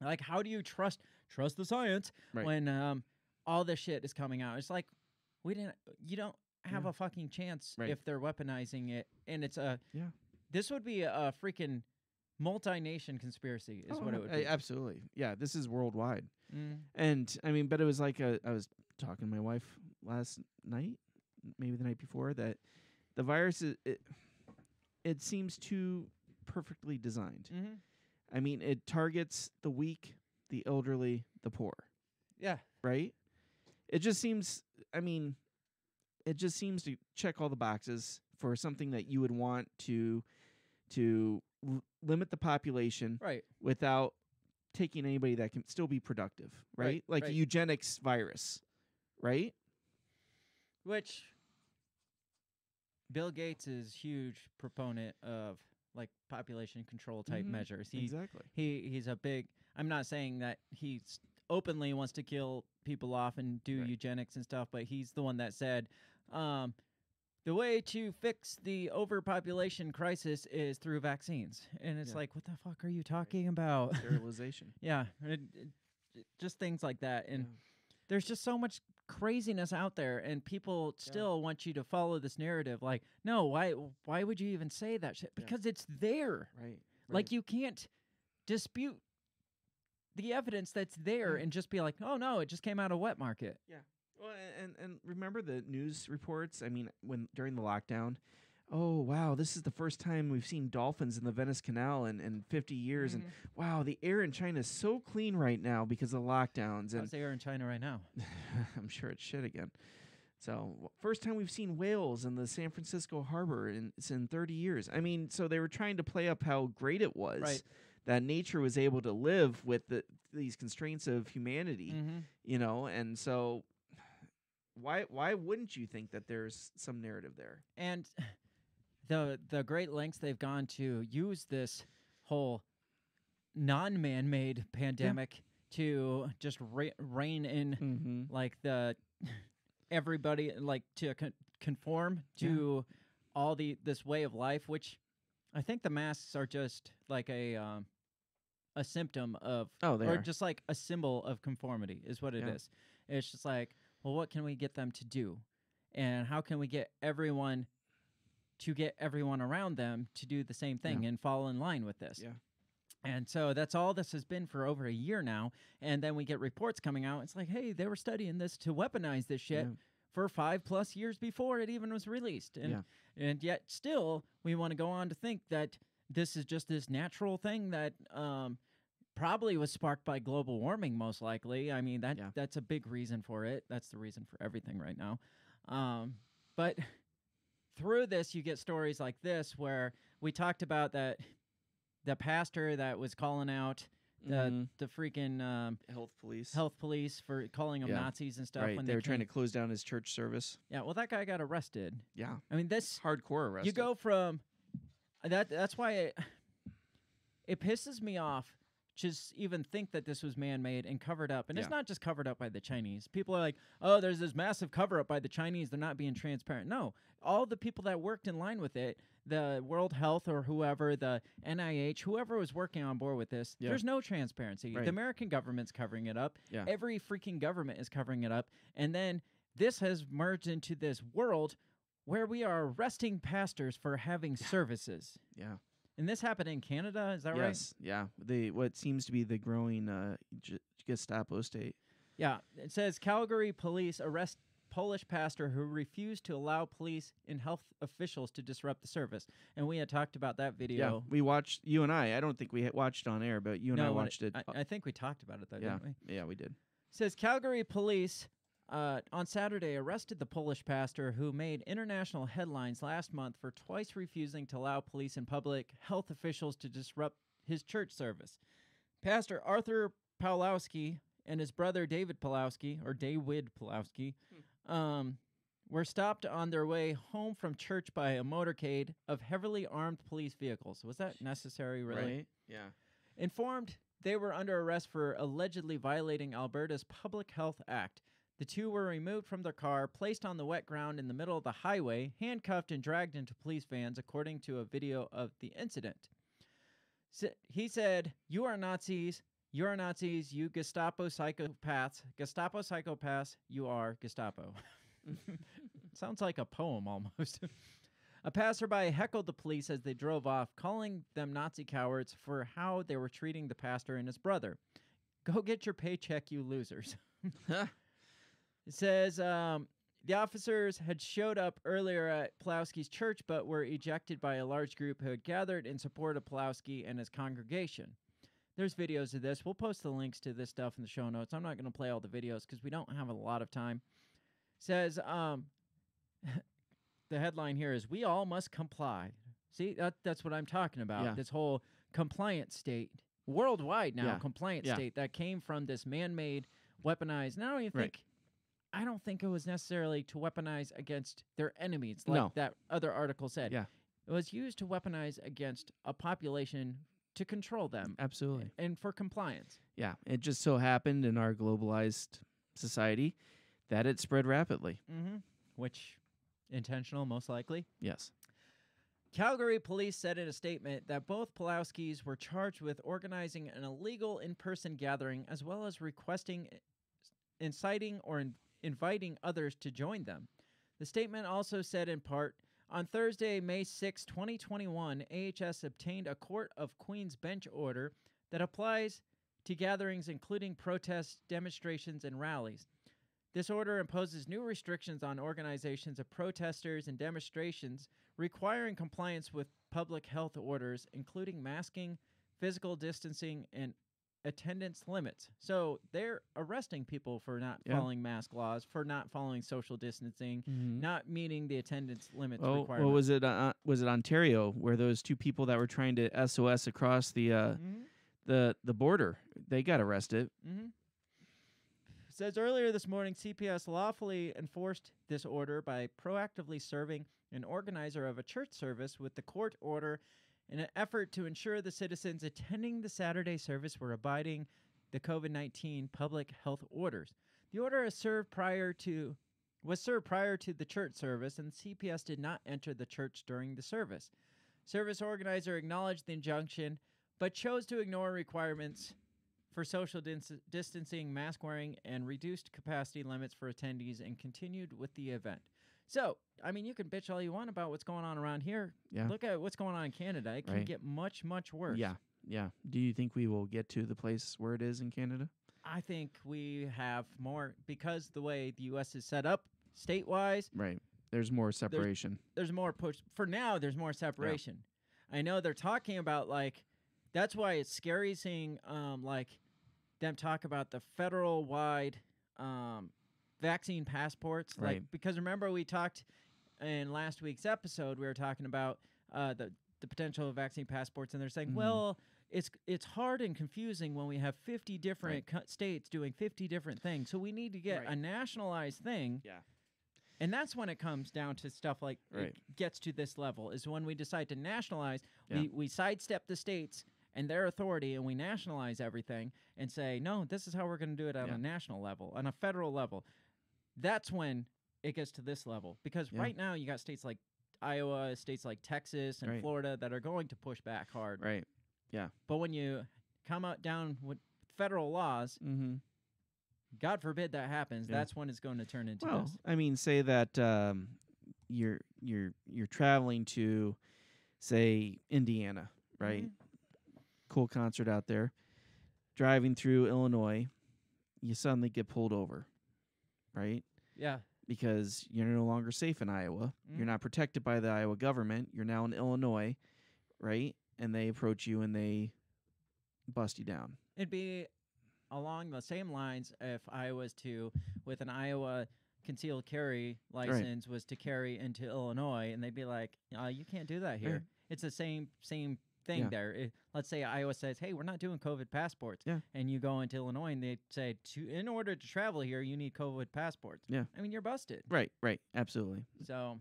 Like how do you trust trust the science Right. when um all this shit is coming out? It's like we didn't. You don't have Yeah. a fucking chance Right. if they're weaponizing it, and it's a Yeah. This would be a, a freaking multi-nation conspiracy, is Oh, what it would be. Absolutely. Yeah. This is worldwide. Mm. And I mean, but it was like a, I was talking to my wife last night, maybe the night before, that the virus is, it, it seems too perfectly designed. Mm-hmm. I mean, it targets the weak, the elderly, the poor, Yeah. right? It just seems, I mean, it just seems to check all the boxes for something that you would want to to l- limit the population Right. without taking anybody that can still be productive, right? Right, like right. a eugenics virus, right? Which Bill Gates is huge proponent of like population control type Mhm. measures. He exactly. he he's a big I'm not saying that he s- openly wants to kill people off and do Right. eugenics and stuff, but he's the one that said um, the way to fix the overpopulation crisis is through vaccines. And it's Yeah. like, what the fuck are you talking about? Sterilization. [LAUGHS] yeah, it, it- just things like that. And Yeah. there's just so much craziness out there, and people still want you to follow this narrative. Like, no, why? Why would you even say that shit? Yeah. Because it's there. Right. Like you can't dispute the evidence that's there Yeah. and just be like, "Oh no, it just came out of wet market." Well, and and remember the news reports? I mean, when during the lockdown, oh wow, this is the first time we've seen dolphins in the Venice Canal in, in 50 years, and wow, the air in China is so clean right now because of the lockdowns, and How's the air in China right now? [LAUGHS] I'm sure it's shit again. So first time we've seen whales in the San Francisco harbor in it's in 30 years. I mean, so they were trying to play up how great it was Right. that nature was able to live with the, these constraints of humanity, Mm-hmm. you know, and so why why wouldn't you think that there's some narrative there? And the the great lengths they've gone to use this whole non-man-made pandemic to just ra- rein in Mm-hmm. like the [LAUGHS] everybody like to con- conform Yeah. to all the this way of life which i think the masks are just like a um a symptom of Oh, they or are. just like a symbol of conformity is what it is. Yeah. it's just like well what can we get them to do and how can we get everyone to get everyone around them to do the same thing and fall in line with this Yeah. and so that's all this has been for over a year now. And then we get reports coming out. It's like, hey, they were studying this to weaponize this shit Yeah. for five plus years before it even was released. And Yeah. and yet still we want to go on to think that this is just this natural thing that um probably was sparked by global warming most likely. I mean that Yeah. that's a big reason for it. That's the reason for everything right now. Um but [LAUGHS] through this you get stories like this where we talked about that the pastor that was calling out the Mhm. the freaking um, health police. health police for calling them Yeah. Nazis and stuff right. when they were trying to close down his church service. Yeah, well, that guy got arrested. Yeah. I mean, this Hardcore arrest. you go from that. That's why it, it pisses me off. Just even think that this was man-made and covered up, and it's not just covered up by the Chinese. People are like, "Oh, there's this massive cover-up by the Chinese. They're not being transparent." No, all the people that worked in line with it, the World Health or whoever, the NIH, whoever was working on board with this, Yeah. there's no transparency. Right. The American government's covering it up. Yeah. Every freaking government is covering it up, and then this has merged into this world where we are arresting pastors for having services. Yeah. And this happened in Canada, is that right? yes. Yeah. They what seems to be the growing uh, Gestapo state. Yeah. It says Calgary police arrest Polish pastor who refused to allow police and health officials to disrupt the service. And we had talked about that video. Yeah. We watched you and I. I don't think we watched it on air, but you and I No, when watched it. I, I think we talked about it though, yeah. didn't we? Yeah, we did. says Calgary police uh, on Saturday arrested the Polish pastor who made international headlines last month for twice refusing to allow police and public health officials to disrupt his church service. Pastor Arthur Pawlowski and his brother David Pawlowski, or David Pawlowski, um, were stopped on their way home from church by a motorcade of heavily armed police vehicles. Was that necessary, really? Right. Yeah. Informed they were under arrest for allegedly violating Alberta's Public Health Act. The two were removed from their car, placed on the wet ground in the middle of the highway, handcuffed, and dragged into police vans, according to a video of the incident. He said, You are Nazis. You are Nazis. You Gestapo psychopaths. Gestapo psychopaths. You are Gestapo. [LAUGHS] Sounds like a poem almost. A passerby heckled the police as they drove off, calling them Nazi cowards for how they were treating the pastor and his brother. Go get your paycheck, you losers. [LAUGHS] It says um, the officers had showed up earlier at Pawlowski's church, but were ejected by a large group who had gathered in support of Pawlowski and his congregation. There's videos of this. We'll post the links to this stuff in the show notes. I'm not going to play all the videos because we don't have a lot of time. Says um, [LAUGHS] the headline here is "We all must comply." See, that, that's what I'm talking about. Yeah. This whole compliance state worldwide now, Yeah. compliance Yeah. state that came from this man-made, weaponized. And I don't even Right. think. I don't think it was necessarily to weaponize against their enemies, like No. that other article said. Yeah. It was used to weaponize against a population to control them Absolutely. and for compliance. Yeah. It just so happened in our globalized society that it spread rapidly. Mm-hmm. Which intentional, most likely. Yes. Calgary police said in a statement that both Pawlowskis were charged with organizing an illegal in person gathering as well as requesting, inciting, or in- inviting others to join them. The statement also said in part on Thursday, May 6, 2021, AHS obtained a Court of Queen's Bench order that applies to gatherings including protests, demonstrations, and rallies. This order imposes new restrictions on organizations of protesters and demonstrations requiring compliance with public health orders, including masking, physical distancing, and attendance limits. So they're arresting people for not Yeah. following mask laws, for not following social distancing, Mm-hmm. not meeting the attendance limits Oh, what was it? Uh, was it Ontario where those two people that were trying to SOS across the uh, Mhm. the the border they got arrested? Mm-hmm. Says earlier this morning, CPS lawfully enforced this order by proactively serving an organizer of a church service with the court order in an effort to ensure the citizens attending the Saturday service were abiding the COVID nineteen public health orders. The order is served prior to was served prior to the church service, and CPS did not enter the church during the service. Service organizer acknowledged the injunction, but chose to ignore requirements for social dis- distancing, mask wearing, and reduced capacity limits for attendees and continued with the event. So, I mean, you can bitch all you want about what's going on around here. Yeah. Look at what's going on in Canada. It can Right. get much, much worse. Yeah. Yeah. Do you think we will get to the place where it is in Canada? I think we have more because the way the U.S. is set up state wise, Right. There's more separation. there's more push. For now, there's more separation. I know they're talking about like that's why it's scary seeing um like them talk about the federal wide um vaccine passports like because remember we talked in last week's episode we were talking about uh the the potential of vaccine passports and they're saying Mhm. well it's it's hard and confusing when we have 50 different co- states doing 50 different things. So we need to get Right. a nationalized thing. Yeah. And that's when it comes down to stuff like Right. it gets to this level is when we decide to nationalize, Yeah. we, we sidestep the states and their authority and we nationalize everything and say, no, this is how we're going to do it on Yeah. a national level, on a federal level. That's when it gets to this level. Because Yeah. right now you got states like Iowa, states like Texas and Right. Florida that are going to push back hard. Right. Yeah. But when you come out down with federal laws, Mm-hmm. God forbid that happens, Yeah. that's when it's going to turn into Well, this. I mean, say that um, you're you're you're traveling to, say, Indiana, right? Mhm. Cool concert out there. Driving through Illinois, you suddenly get pulled over, right? Yeah. Because you're no longer safe in Iowa. You're Mhm. not protected by the Iowa government. You're now in Illinois, right? And they approach you and they bust you down. It'd be along the same lines if I was to, with an Iowa concealed carry license, was to carry into Illinois, and they'd be like, uh, "You can't do that here." Right. It's the same same thing Yeah. there. It- let's say Iowa says, "Hey, we're not doing COVID passports," Yeah. and you go into Illinois, and they say, "To in order to travel here, you need COVID passports." Yeah. I mean, you're busted. Right, right, absolutely. So,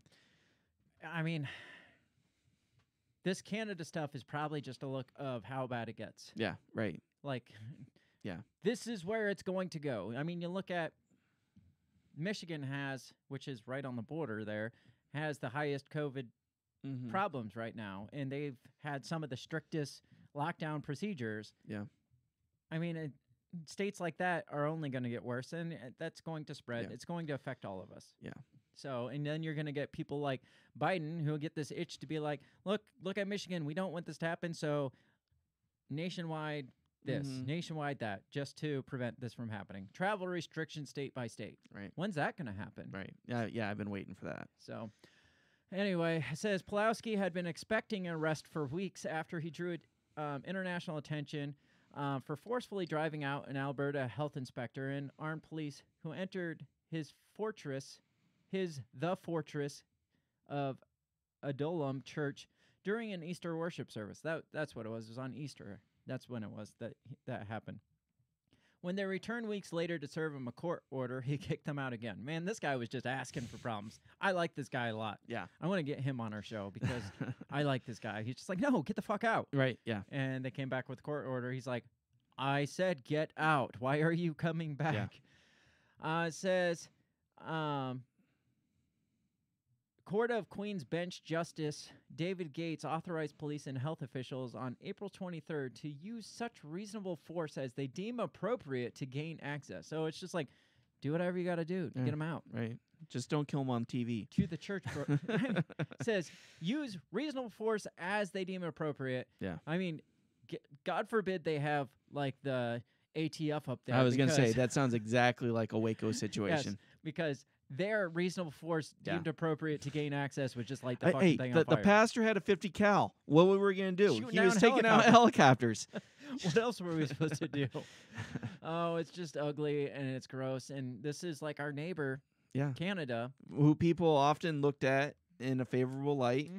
I mean, this Canada stuff is probably just a look of how bad it gets. Yeah, right. Like, Yeah. this is where it's going to go. I mean, you look at Michigan has, which is right on the border there, has the highest COVID Mm-hmm. problems right now, and they've had some of the strictest lockdown procedures. Yeah. I mean, it, states like that are only going to get worse, and uh, that's going to spread. Yeah. It's going to affect all of us. Yeah. So, and then you're going to get people like Biden who get this itch to be like, look, look at Michigan. We don't want this to happen. So, nationwide, this, Mhm. nationwide, that, just to prevent this from happening. Travel restrictions state by state. Right. When's that going to happen? Right. Yeah, yeah, I've been waiting for that. So, anyway, it says Pawlowski had been expecting an arrest for weeks after he drew um, international attention uh, for forcefully driving out an Alberta health inspector and armed police who entered his fortress, his the fortress of Adullam Church during an Easter worship service. That that's what it was. It was on Easter. That's when it was that that happened. When they returned weeks later to serve him a court order, he [LAUGHS] kicked them out again. Man, this guy was just asking for problems. I like this guy a lot. Yeah. I want to get him on our show [LAUGHS] because I like this guy. He's just like, no, get the fuck out. right. Yeah. And they came back with court order. He's like, I said get out. Why are you coming back? Uh, it says, um, Court of Queen's Bench Justice David Gates authorized police and health officials on April 23rd to use such reasonable force as they deem appropriate to gain access. So it's just like, do whatever you got to do to Yeah. get them out Right. Just don't kill them on TV. to the church. Bro- [LAUGHS] [LAUGHS] says use reasonable force as they deem appropriate. Yeah. I mean, g- God forbid they have like the ATF up there. I was gonna say that sounds exactly like a Waco [LAUGHS] situation. because their reasonable force Yeah. deemed appropriate to gain access was just like the fucking hey, thing the, on the pastor had a 50 cal. What were we gonna do? Shooting he was taking out helicopters. [LAUGHS] [LAUGHS] what else were we supposed to do? oh, it's just ugly and it's gross. And this is like our neighbor, Yeah. Canada. Who people often looked at in a favorable light.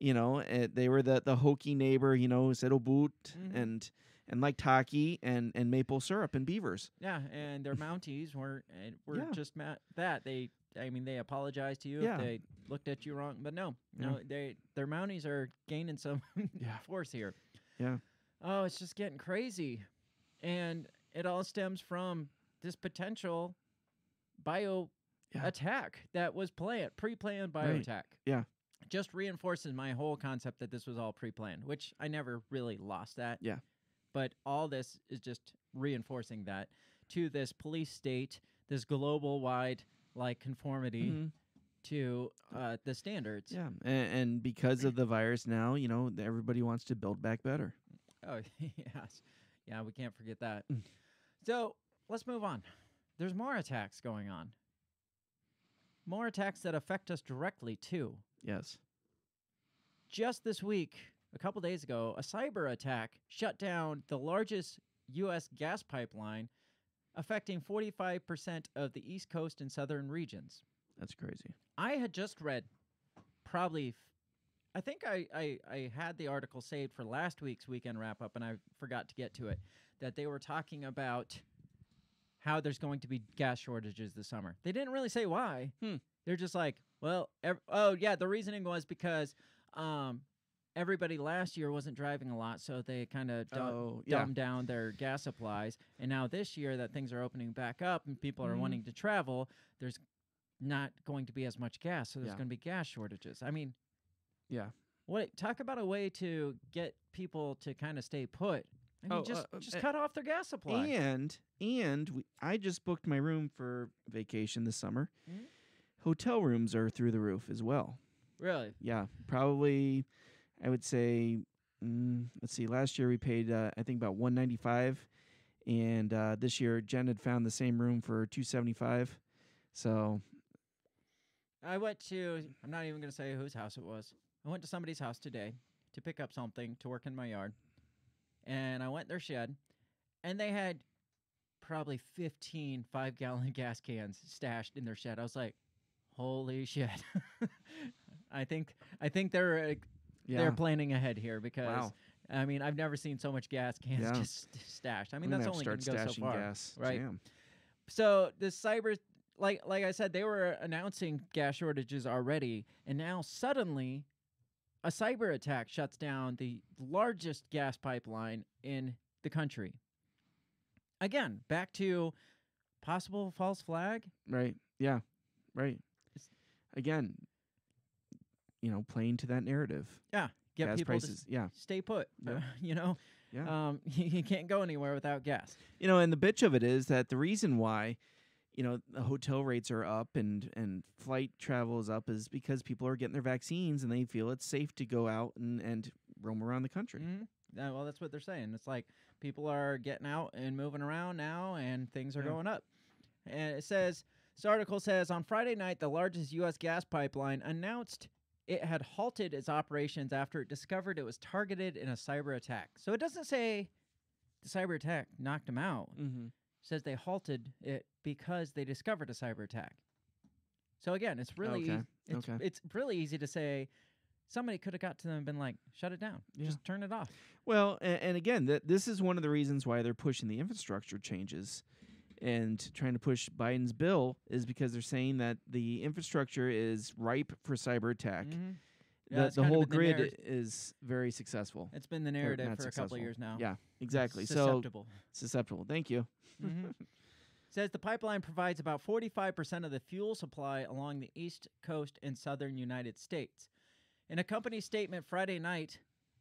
You know, uh, they were the the hokey neighbor. You know, who said "Oh boot" Mhm. and and like Taki and and maple syrup and beavers. Yeah, and their Mounties were uh, were Yeah. just ma- that. They, I mean, they apologized to you Yeah. if they looked at you wrong, but no, Yeah. no, they their Mounties are gaining some [LAUGHS] Yeah. force here. Yeah. Oh, it's just getting crazy, and it all stems from this potential bio Yeah. attack that was planned, pre-planned bio Right. attack. Yeah. Just reinforces my whole concept that this was all pre-planned, which I never really lost that. Yeah. But all this is just reinforcing that to this police state, this global wide like conformity Mhm. to uh, the standards. Yeah, and, and because of the virus now, you know, everybody wants to build back better. Oh [LAUGHS] yes, yeah, we can't forget that. Mm. So let's move on. There's more attacks going on. More attacks that affect us directly too. Yes. Just this week, a couple days ago, a cyber attack shut down the largest U.S. gas pipeline, affecting 45% of the East Coast and southern regions. That's crazy. I had just read probably I think I, I, I had the article saved for last week's weekend wrap up and I forgot to get to it. That they were talking about how there's going to be gas shortages this summer. They didn't really say why. Hmm. They're just like, well, ev- oh yeah, the reasoning was because um, everybody last year wasn't driving a lot, so they kind of dumb, Oh, yeah. dumbed down their gas supplies. And now this year that things are opening back up and people are Mhm. wanting to travel, there's not going to be as much gas, so there's Yeah. going to be gas shortages. I mean, Yeah. what talk about a way to get people to kind of stay put. I mean, Oh, just uh, uh, just uh, cut off their gas supply. And and we, I just booked my room for vacation this summer. Mhm. Hotel rooms are through the roof as well. really? Yeah, probably. I would say. Mm, let's see. Last year we paid uh, I think about one ninety five, and uh, this year Jen had found the same room for two seventy five. So I went to. I'm not even going to say whose house it was. I went to somebody's house today to pick up something to work in my yard, and I went their shed, and they had probably 15 five gallon [LAUGHS] gas cans stashed in their shed. I was like, "Holy shit!" [LAUGHS] I think I think they're yeah, they're planning ahead here because wow. I mean I've never seen so much gas [LAUGHS] cans Yeah. just stashed. I mean that's only going to to go so far. gas. right? Damn. So the cyber, like like I said, they were announcing gas shortages already, and now suddenly, a cyber attack shuts down the largest gas pipeline in the country. Again, back to possible false flag. Right. Yeah. Right. Again, you know, playing to that narrative. Yeah, get gas people prices. to yeah. stay put. Yeah. [LAUGHS] you know, Yeah. um, [LAUGHS] you can't go anywhere without gas. You know, and the bitch of it is that the reason why, you know, the hotel rates are up and and flight travel is up is because people are getting their vaccines and they feel it's safe to go out and and roam around the country. hmm Yeah, well, that's what they're saying. It's like people are getting out and moving around now, and things are Yeah. going up. And it says this article says on Friday night, the largest U.S. gas pipeline announced it had halted its operations after it discovered it was targeted in a cyber attack. So it doesn't say the cyber attack knocked them out. Mm-hmm. It says they halted it because they discovered a cyber attack. So again, it's really Okay, it's, okay. it's really easy to say somebody could have got to them and been like, shut it down, Yeah. just turn it off. Well, and, and again, that this is one of the reasons why they're pushing the infrastructure changes and trying to push Biden's bill is because they're saying that the infrastructure is ripe for cyber attack. Mhm. Yeah, The, the whole been the grid is very successful. It's been the narrative for a couple of years now. Yeah, exactly. So Susceptible. susceptible. Thank you. Mhm. [LAUGHS] Says the pipeline provides about 45% of the fuel supply along the east coast and southern United States. In a company statement Friday night,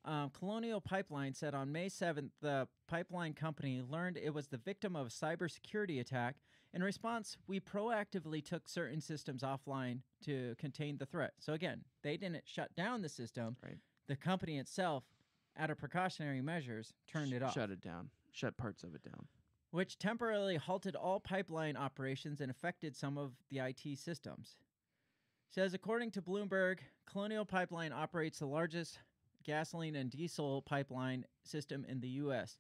um, Colonial Pipeline said on May 7th the pipeline company learned it was the victim of a cybersecurity attack. In response, we proactively took certain systems offline to contain the threat. So again, they didn't shut down the system. Right. The company itself, out of precautionary measures, turned it off. Shut it down. Shut parts of it down. which temporarily halted all pipeline operations and affected some of the IT systems. Says according to Bloomberg, Colonial Pipeline operates the largest gasoline and diesel pipeline system in the U.S.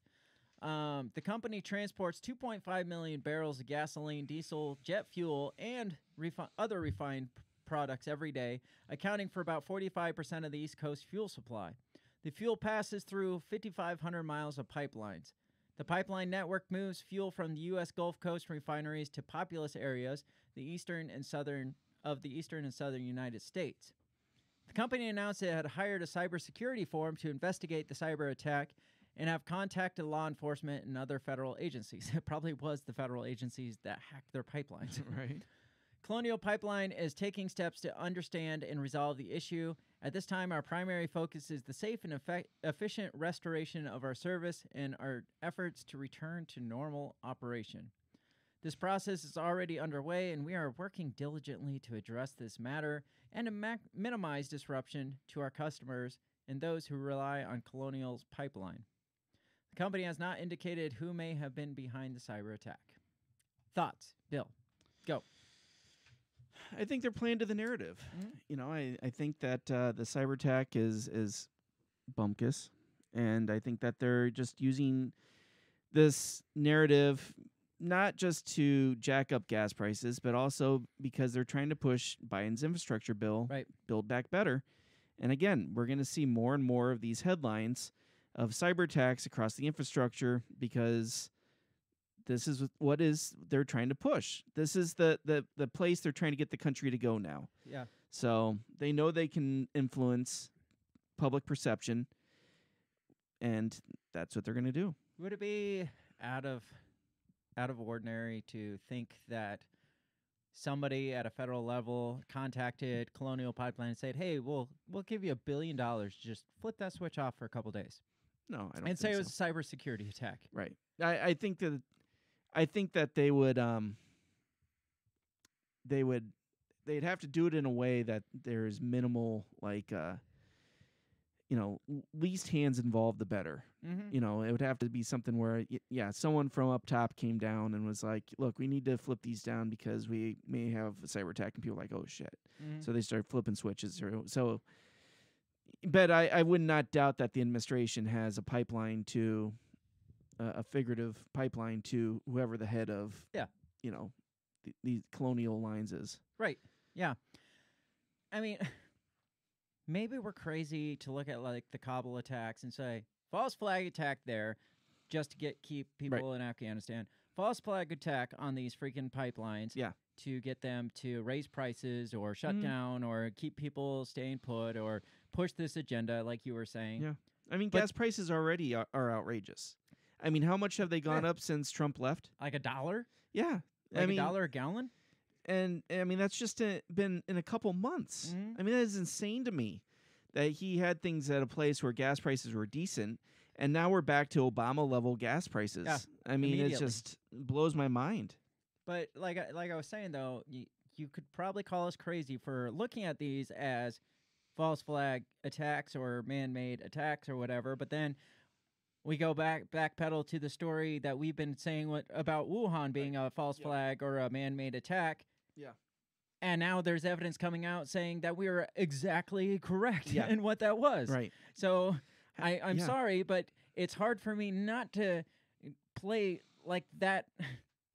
Um, the company transports 2.5 million barrels of gasoline, diesel, jet fuel, and refi- other refined p- products every day, accounting for about 45% of the East Coast fuel supply. The fuel passes through 5,500 miles of pipelines. The pipeline network moves fuel from the U.S. Gulf Coast refineries to populous areas, the eastern and southern of the eastern and southern United States. The company announced it had hired a cybersecurity firm to investigate the cyber attack and have contacted law enforcement and other federal agencies. [LAUGHS] It probably was the federal agencies that hacked their pipelines. [LAUGHS] right. Colonial Pipeline is taking steps to understand and resolve the issue. At this time, our primary focus is the safe and effect- efficient restoration of our service and our efforts to return to normal operation. This process is already underway, and we are working diligently to address this matter and to mac- minimize disruption to our customers and those who rely on Colonial's pipeline. The company has not indicated who may have been behind the cyber attack. Thoughts, Bill? Go. I think they're playing to the narrative. Mhm. You know, I, I think that uh, the cyber attack is is bumpkus, and I think that they're just using this narrative not just to jack up gas prices, but also because they're trying to push Biden's infrastructure bill, Right. Build Back Better, And again, we're going to see more and more of these headlines of cyber attacks across the infrastructure because this is what is they're trying to push. This is the the the place they're trying to get the country to go now. Yeah. So they know they can influence public perception, and that's what they're going to do. Would it be out of out of ordinary to think that somebody at a federal level contacted Colonial Pipeline and said, "Hey, we'll we'll give you a billion dollars. Just flip that switch off for a couple days No, I don't. and say think it was so. a cybersecurity attack." right. I I think that I think that they would um they would they'd have to do it in a way that there's minimal like uh you know least hands involved the better Mm-hmm. you know it would have to be something where y- yeah someone from up top came down and was like look we need to flip these down because we may have a cyber attack and people are like oh shit Mm-hmm. so they start flipping switches or so but I, I would not doubt that the administration has a pipeline to uh, a figurative pipeline to whoever the head of Yeah. you know th- these colonial lines is Right. Yeah. I mean, [LAUGHS] maybe we're crazy to look at like the Kabul attacks and say false flag attack there just to get keep people in Afghanistan. False flag attack on these freaking pipelines. Yeah. To get them to raise prices or shut Mhm. down or keep people staying put or push this agenda like you were saying. Yeah. I mean But- gas prices already are, are outrageous I mean how much have they gone Yeah. up since Trump left Like a dollar? yeah Like I mean a dollar a gallon? and I mean that's just uh been in a couple months. Mhm. I mean that is insane to me that he had things at a place where gas prices were decent, and now we're back to Obama level gas prices. Yeah, I mean it just blows my mind. But like I, like I was saying though, you, you could probably call us crazy for looking at these as false flag attacks or man-made attacks or whatever. But then we go back backpedal to the story that we've been saying what, about Wuhan being a false Yeah. flag or a man-made attack. Yeah. And now there's evidence coming out saying that we were exactly correct Yeah. in what that was. Right. So I, I'm Yeah. sorry, but it's hard for me not to play like that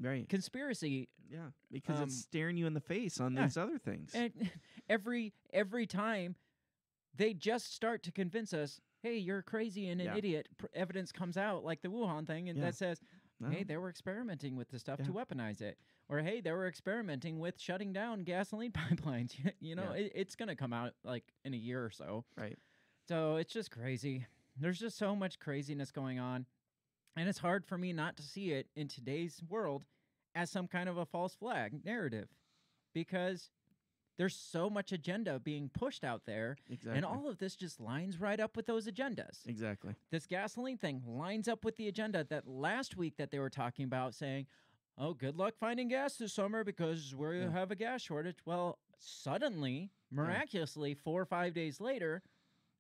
Right. conspiracy Yeah. Because Um, it's staring you in the face on yeah. these other things. And [LAUGHS] every every time they just start to convince us, hey, you're crazy and an idiot. Pr- evidence comes out like the Wuhan thing, and that says, hey, they were experimenting with the stuff to weaponize it, or hey, they were experimenting with shutting down gasoline [LAUGHS] pipelines. you know, Yeah. it, it's gonna come out like in a year or so. Right. So it's just crazy. There's just so much craziness going on, and it's hard for me not to see it in today's world as some kind of a false flag narrative, because there's so much agenda being pushed out there, Exactly. and all of this just lines right up with those agendas. exactly. This gasoline thing lines up with the agenda that last week that they were talking about, saying, "Oh, good luck finding gas this summer because we Yeah. have a gas shortage." Well, suddenly, miraculously, four or five days later,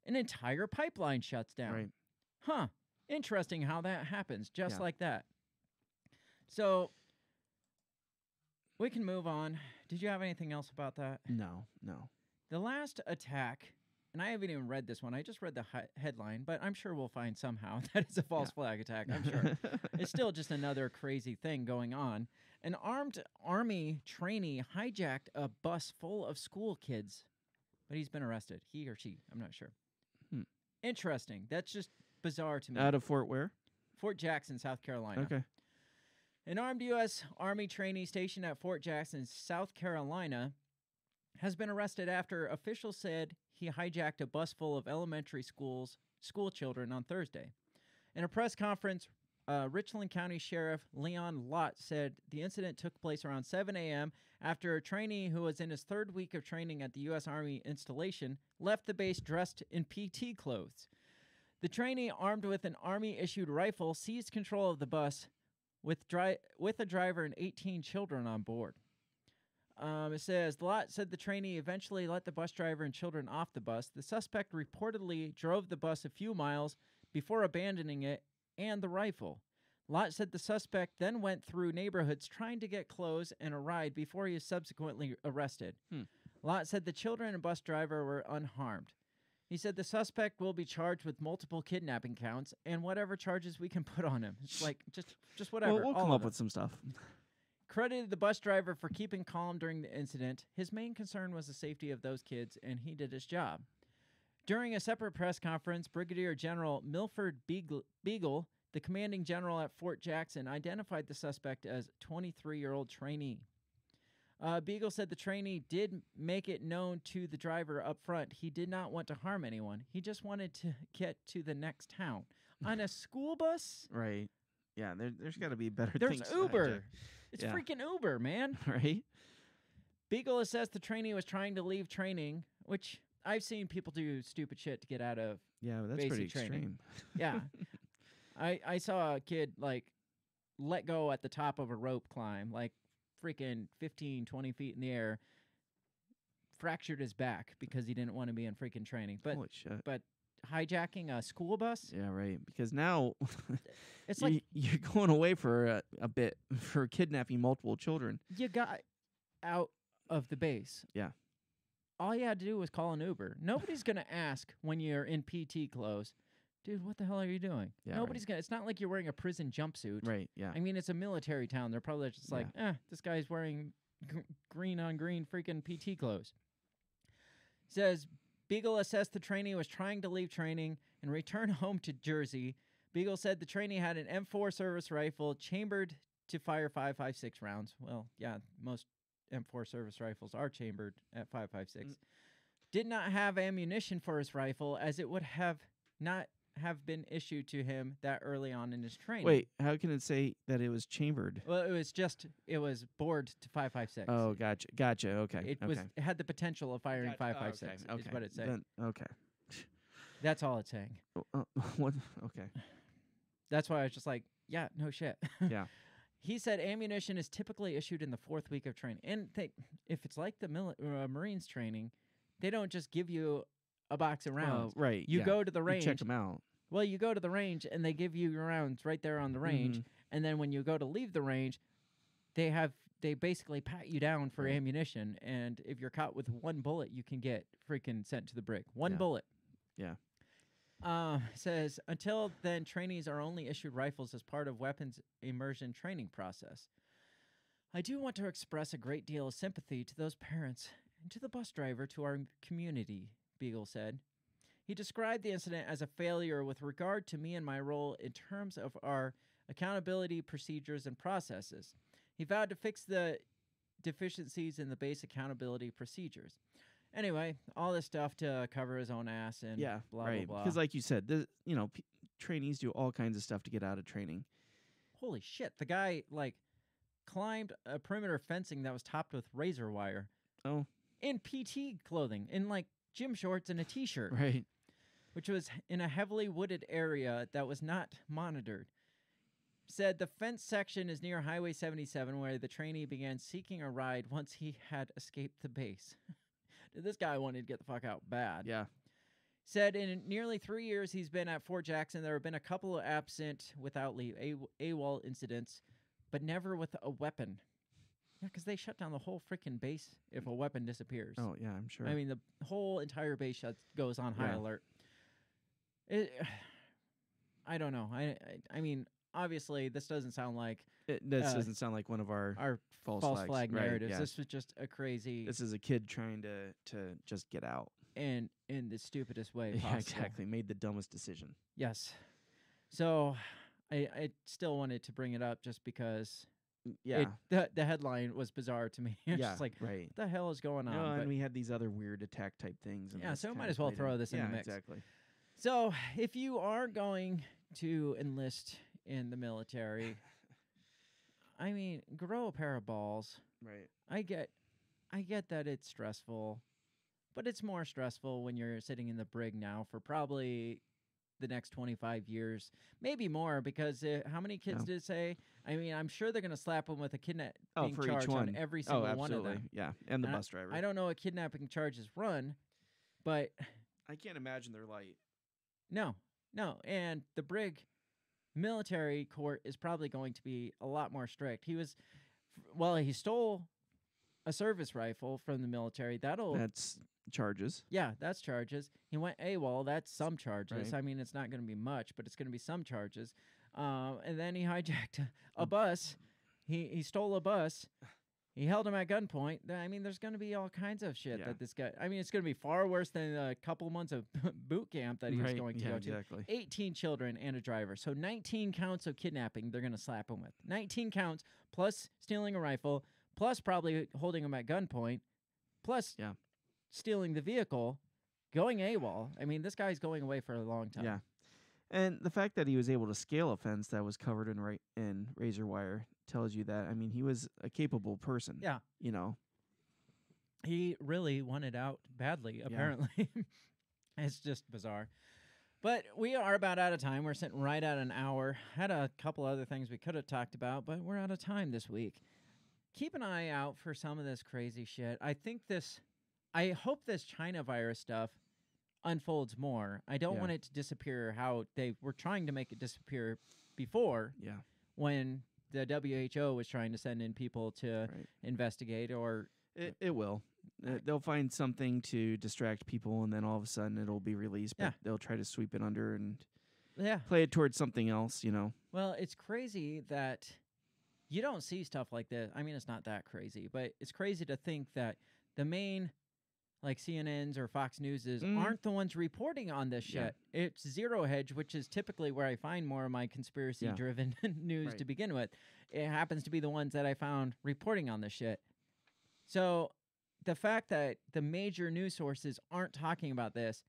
an entire pipeline shuts down. Right. Huh. Interesting how that happens, just Yeah. like that. So we can move on. Did you have anything else about that? No. No. The last attack, and I haven't even read this one. I just read the hi- headline, but I'm sure we'll find somehow [LAUGHS] that it's a false flag attack. I'm sure. [LAUGHS] it's still just another crazy thing going on. An armed army trainee hijacked a bus full of school kids, but he's been arrested. He or she, I'm not sure. Hmm. Interesting. That's just bizarre to me. Out of Fort where? Fort Jackson, South Carolina. Okay. An armed U.S. Army trainee stationed at Fort Jackson, South Carolina, has been arrested after officials said he hijacked a bus full of elementary schools school children on Thursday. In a press conference, uh, Richland County Sheriff Leon Lott said the incident took place around 7 a.m. after a trainee who was in his third week of training at the U.S. Army installation left the base dressed in PT clothes. The trainee, armed with an Army issued rifle, seized control of the bus with, dri- with a driver and 18 children on board. Um, it says Lott said the trainee eventually let the bus driver and children off the bus. The suspect reportedly drove the bus a few miles before abandoning it and the rifle. Lott said the suspect then went through neighborhoods trying to get clothes and a ride before he was subsequently arrested. Hmm. Lott said the children and bus driver were unharmed. He said the suspect will be charged with multiple kidnapping counts and whatever charges we can put on him. It's like just just whatever. Well, we'll come up with some stuff. Credited the bus driver for keeping calm during the incident. His main concern was the safety of those kids, and he did his job. During a separate press conference, Brigadier General Milford Beagle, Beagle, the commanding general at Fort Jackson, identified the suspect as 23 year old trainee. Uh, Beagle said the trainee did make it known to the driver up front he did not want to harm anyone. He just wanted to [LAUGHS] get to the next town. On a school bus? [LAUGHS] Right. Yeah. There, there's got to be better There's Uber. It's Yeah. freaking Uber, man. [LAUGHS] Right. Beagle assessed the trainee was trying to leave training, which I've seen people do stupid shit to get out of. Yeah. That's pretty training. extreme. [LAUGHS] Yeah. I I saw a kid like let go at the top of a rope climb, like freaking 15, 20 feet in the air, fractured his back because he didn't want to be in freaking training. But shit. Hijacking a school bus, Yeah. Right. Because now [LAUGHS] it's you, like you're going away for a, a bit [LAUGHS] for kidnapping multiple children. you got out of the base. Yeah. All you had to do was call an Uber. Nobody's gonna ask when you're in PT clothes, dude. What the hell are you doing? Yeah, right. Nobody's gonna. It's not like you're wearing a prison jumpsuit. Right. Yeah. I mean, it's a military town. They're probably just like, eh, this guy's wearing gr- green on green freaking PT clothes. Says Beagle assessed the trainee was trying to leave training and return [LAUGHS] home to Jersey. Beagle said the trainee had an M4 service rifle chambered to fire 5.56 rounds. Well, yeah, most M4 service rifles are chambered at 5.56. Mm. Did not have ammunition for his rifle as it would have not have been issued to him that early on in his training. Wait. How can it say that it was chambered? Well, it was just it was bored to five five six. Oh, gotcha. Gotcha. Okay. it okay. was it had the potential of firing Gotcha. five Oh, five okay. Okay. Is what it's saying. Then, okay. That's all it's saying. Oh, uh, [LAUGHS] what? Okay. That's why I was just like, yeah, no shit. [LAUGHS] Yeah. he said ammunition is typically issued in the fourth week of training, and they, if it's like the mili- uh, Marines training, they don't just give you a box of rounds. Well, right. you yeah. go to the You range. check them out. Well, you go to the range and they give you your rounds right there on the range, Mhm. and then when you go to leave the range, they have they basically pat you down for Right. ammunition, and if you're caught with one bullet, you can get freaking sent to the brig. One Yeah. bullet. Yeah. Uh, says until then, trainees are only issued rifles as part of weapons immersion training process. I do want to express a great deal of sympathy to those parents and to the bus driver to our community, Beagle said. He described the incident as a failure with regard to me and my role in terms of our accountability procedures and processes. He vowed to fix the deficiencies in the base accountability procedures. Anyway, all this stuff to cover his own ass and yeah. blah right. blah blah. Because, like you said, the you know, p- trainees do all kinds of stuff to get out of training. Holy shit! The guy like climbed a perimeter fencing that was topped with razor wire Oh. in PT clothing, in like gym shorts and a t-shirt. Right. which was in a heavily wooded area that was not monitored. Said the fence section is near Highway 77, where the trainee began seeking a ride once he had escaped the base. [LAUGHS] this guy wanted to get the fuck out bad. Yeah. Said in nearly three years he's been at Fort Jackson, there have been a couple of absent without leave A- AWOL incidents, but never with a weapon. Yeah, because they shut down the whole freaking base if a weapon disappears. Oh yeah. I'm sure. I mean, the whole entire base shuts goes on high Yeah. alert. It, [SIGHS] I don't know. I, I I mean, obviously, this doesn't sound like it, this uh, doesn't sound like one of our our false, false flags. flag Right, narratives. Yeah. This was just a crazy This is a kid trying to to just get out. and in the stupidest way [LAUGHS] Yeah, exactly. Made the dumbest decision. Yes. So, I I still wanted to bring it up just because Yeah. it, the the headline was bizarre to me. [LAUGHS] It's yeah. just like right. what the hell is going on? No, But- and we had these other weird attack type things. Yeah, so we might as well played throw this in the yeah, mix. Exactly. So, if you are going to enlist in the military, [LAUGHS] I mean, grow a pair of balls. Right. I get I get that it's stressful, but it's more stressful when you're sitting in the brig now for probably the next 25 years, maybe more because uh, how many kids Yeah. did it say? I mean, I'm sure they're going to slap them with a kidnapping Oh, for each charge one. on every Oh, single one of them. Yeah, and the And bus driver. I don't know what kidnapping charges run, but I can't imagine they're light. No, no. And the brig military court is probably going to be a lot more strict. He was, well, he stole a service rifle from the military. That'll, That's charges. yeah, that's charges. He went AWOL. That's some charges. Right. I mean, it's not going to be much, but it's going to be some charges. Um, and then he [LAUGHS] hijacked a, Mm. bus. He he stole a bus, He held him at gunpoint. I mean, there's going to be all kinds of shit Yeah. that this guy. I mean, it's going to be far worse than a couple months of [LAUGHS] boot camp that he was going to yeah, go to. exactly. 18 children and a driver. So 19 counts of kidnapping they're going to slap him with. 19 counts plus stealing a rifle, plus probably holding him at gunpoint, plus Yeah. Stealing the vehicle, going AWOL. I mean, this guy's going away for a long time. Yeah. And the fact that he was able to scale a fence that was covered in ra- in razor wire tells you that I mean he was a capable person. Yeah. You know. He really wanted out badly, Yeah. apparently. [LAUGHS] it's just bizarre. But we are about out of time. We're sitting right at an hour. Had a couple other things we could have talked about, but we're out of time this week. Keep an eye out for some of this crazy shit. I think this, I hope this China virus stuff unfolds more. I don't Yeah. want it to disappear how they were trying to make it disappear before Yeah. when the WHO was trying to send in people to Right. investigate or It it will. I- they'll find something to distract people, and then all of a sudden it'll be released. But Yeah. they'll try to sweep it under and yeah. play it towards something else. You know. Well, it's crazy that you don't see stuff like this. I mean, it's not that crazy, but it's crazy to think that the main, like CNNs or Fox Newses, Mm. aren't the ones reporting on this Yeah. shit. It's Zero Hedge, which is typically where I find more of my conspiracy-driven [LAUGHS] news Right. to begin with. It happens to be the ones that I found reporting on this shit. So the fact that the major news sources aren't talking about this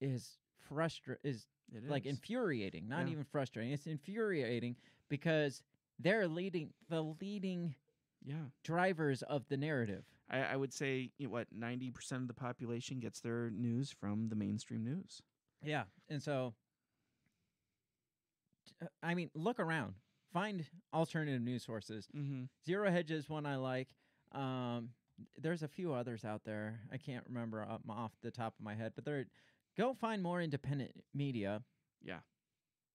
is frustra- is It like is. infuriating not Yeah. even frustrating it's infuriating because they're leading the leading yeah. drivers of the narrative I, I would say you know, what ninety percent of the population gets their news from the mainstream news. yeah and so uh, i mean look around find alternative news sources Mm-hmm. zero hedges is one i like um there's a few others out there i can't remember off, off the top of my head but they're go find more independent media Yeah.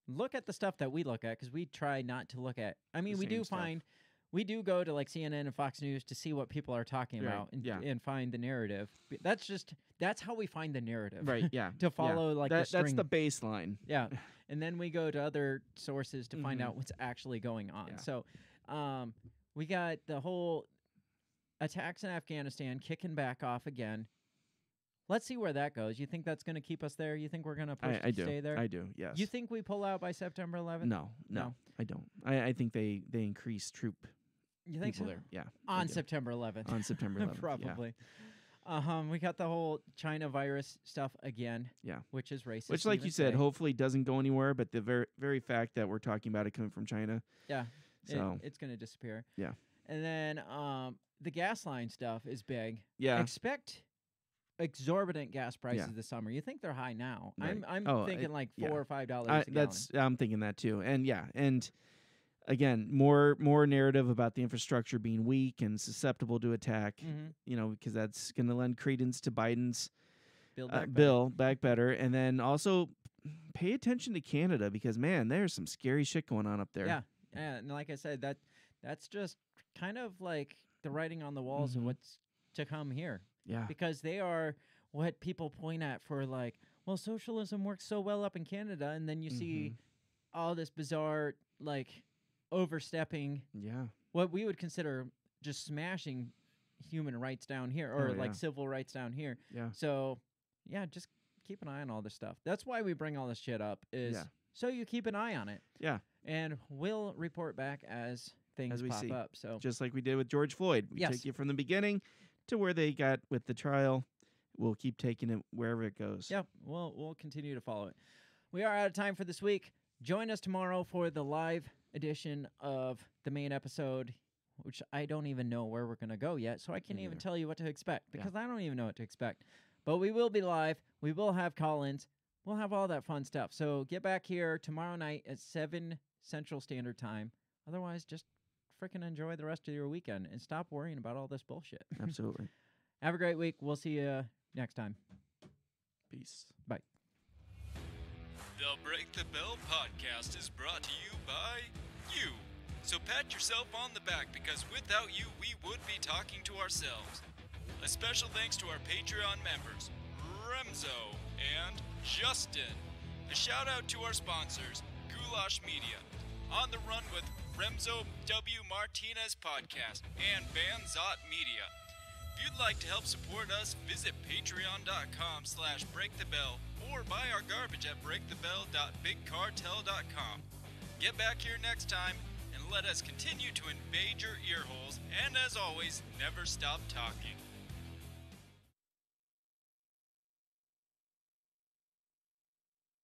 look at the stuff that we look at because we try not to look at. I mean, The we do stuff. find, we do go to like CNN and Fox News to see what people are talking Right, about and, yeah. and find the narrative. That's just that's how we find the narrative, Right. [LAUGHS] Yeah. to follow like that, the that's the baseline. yeah, [LAUGHS] and then we go to other sources to find Mhm. out what's actually going on. Yeah. So, um, we got the whole attacks in Afghanistan kicking back off again. Let's see where that goes. You think that's going to keep us there? You think we're going to push I, to I do. stay there? I do. Yes. You think we pull out by September 11th? No, no, No. I don't. I, I think they they increase troop You think so? there. Yeah. On. September 11th. on September 11th. yeah. Probably. Um, we got the whole China virus stuff again. Yeah. Which is racist. Which, like even you said, hopefully doesn't go anywhere. But the very very fact that we're talking about it coming from China, yeah, it- so it's going to disappear. Yeah. And then um, the gas line stuff is big. yeah, Expect exorbitant gas prices Yeah. this summer. You think they're high now? Right. I'm I'm Oh, thinking like yeah. four or five dollars I, a gallon. that's I'm thinking that too. And yeah, and again, more more narrative about the infrastructure being weak and susceptible to attack. Mhm. You know, because that's going to lend credence to Biden's Build uh, back better. bill back better, and then also pay attention to Canada because man, there's some scary shit going on up there. Yeah, yeah, and like I said, that that's just kind of like the writing on the walls Mhm. of what's to come here. yeah, because they are what people point at for like, well, socialism works so well up in Canada, and then you see Mhm. all this bizarre like overstepping yeah, what we would consider just smashing human rights down here or Oh, like civil rights down here. yeah, So yeah, just keep an eye on all this stuff. That's why we bring all this shit up is Yeah. so you keep an eye on it. Yeah. And we'll report back as things we pop see. up. So just like we did with George Floyd. We Yes. take you from the beginning to where they got with the trial. We'll keep taking it wherever it goes. Yep, we'll we'll continue to follow it. We are out of time for this week. Join us tomorrow for the live edition of the main episode, which I don't even know where we're gonna go yet, so I can't even mm-hmm. tell you what to expect because I don't even know what to expect. But we will be live. We will have call-ins. We'll have all that fun stuff. So get back here tomorrow night at seven Central Standard Time. Otherwise, just freaking enjoy the rest of your weekend and stop worrying about all this bullshit. [LAUGHS] Absolutely. have a great week. We'll see you next time. Peace. The Break the Bell podcast is brought to you by you. So pat yourself on the back because without you, we would be talking to ourselves. A special thanks to our Patreon members, Remzo and Justin. A shout out to our sponsors, Goulash Media, On the Run with Remzo W. Martinez Podcast and Banzot Media. If you'd like to help support us, visit patreon.com slash breakthebell or buy our garbage at breakthebell.bigcartel.com. Get back here next time and let us continue to invade your earholes and as always, never stop talking.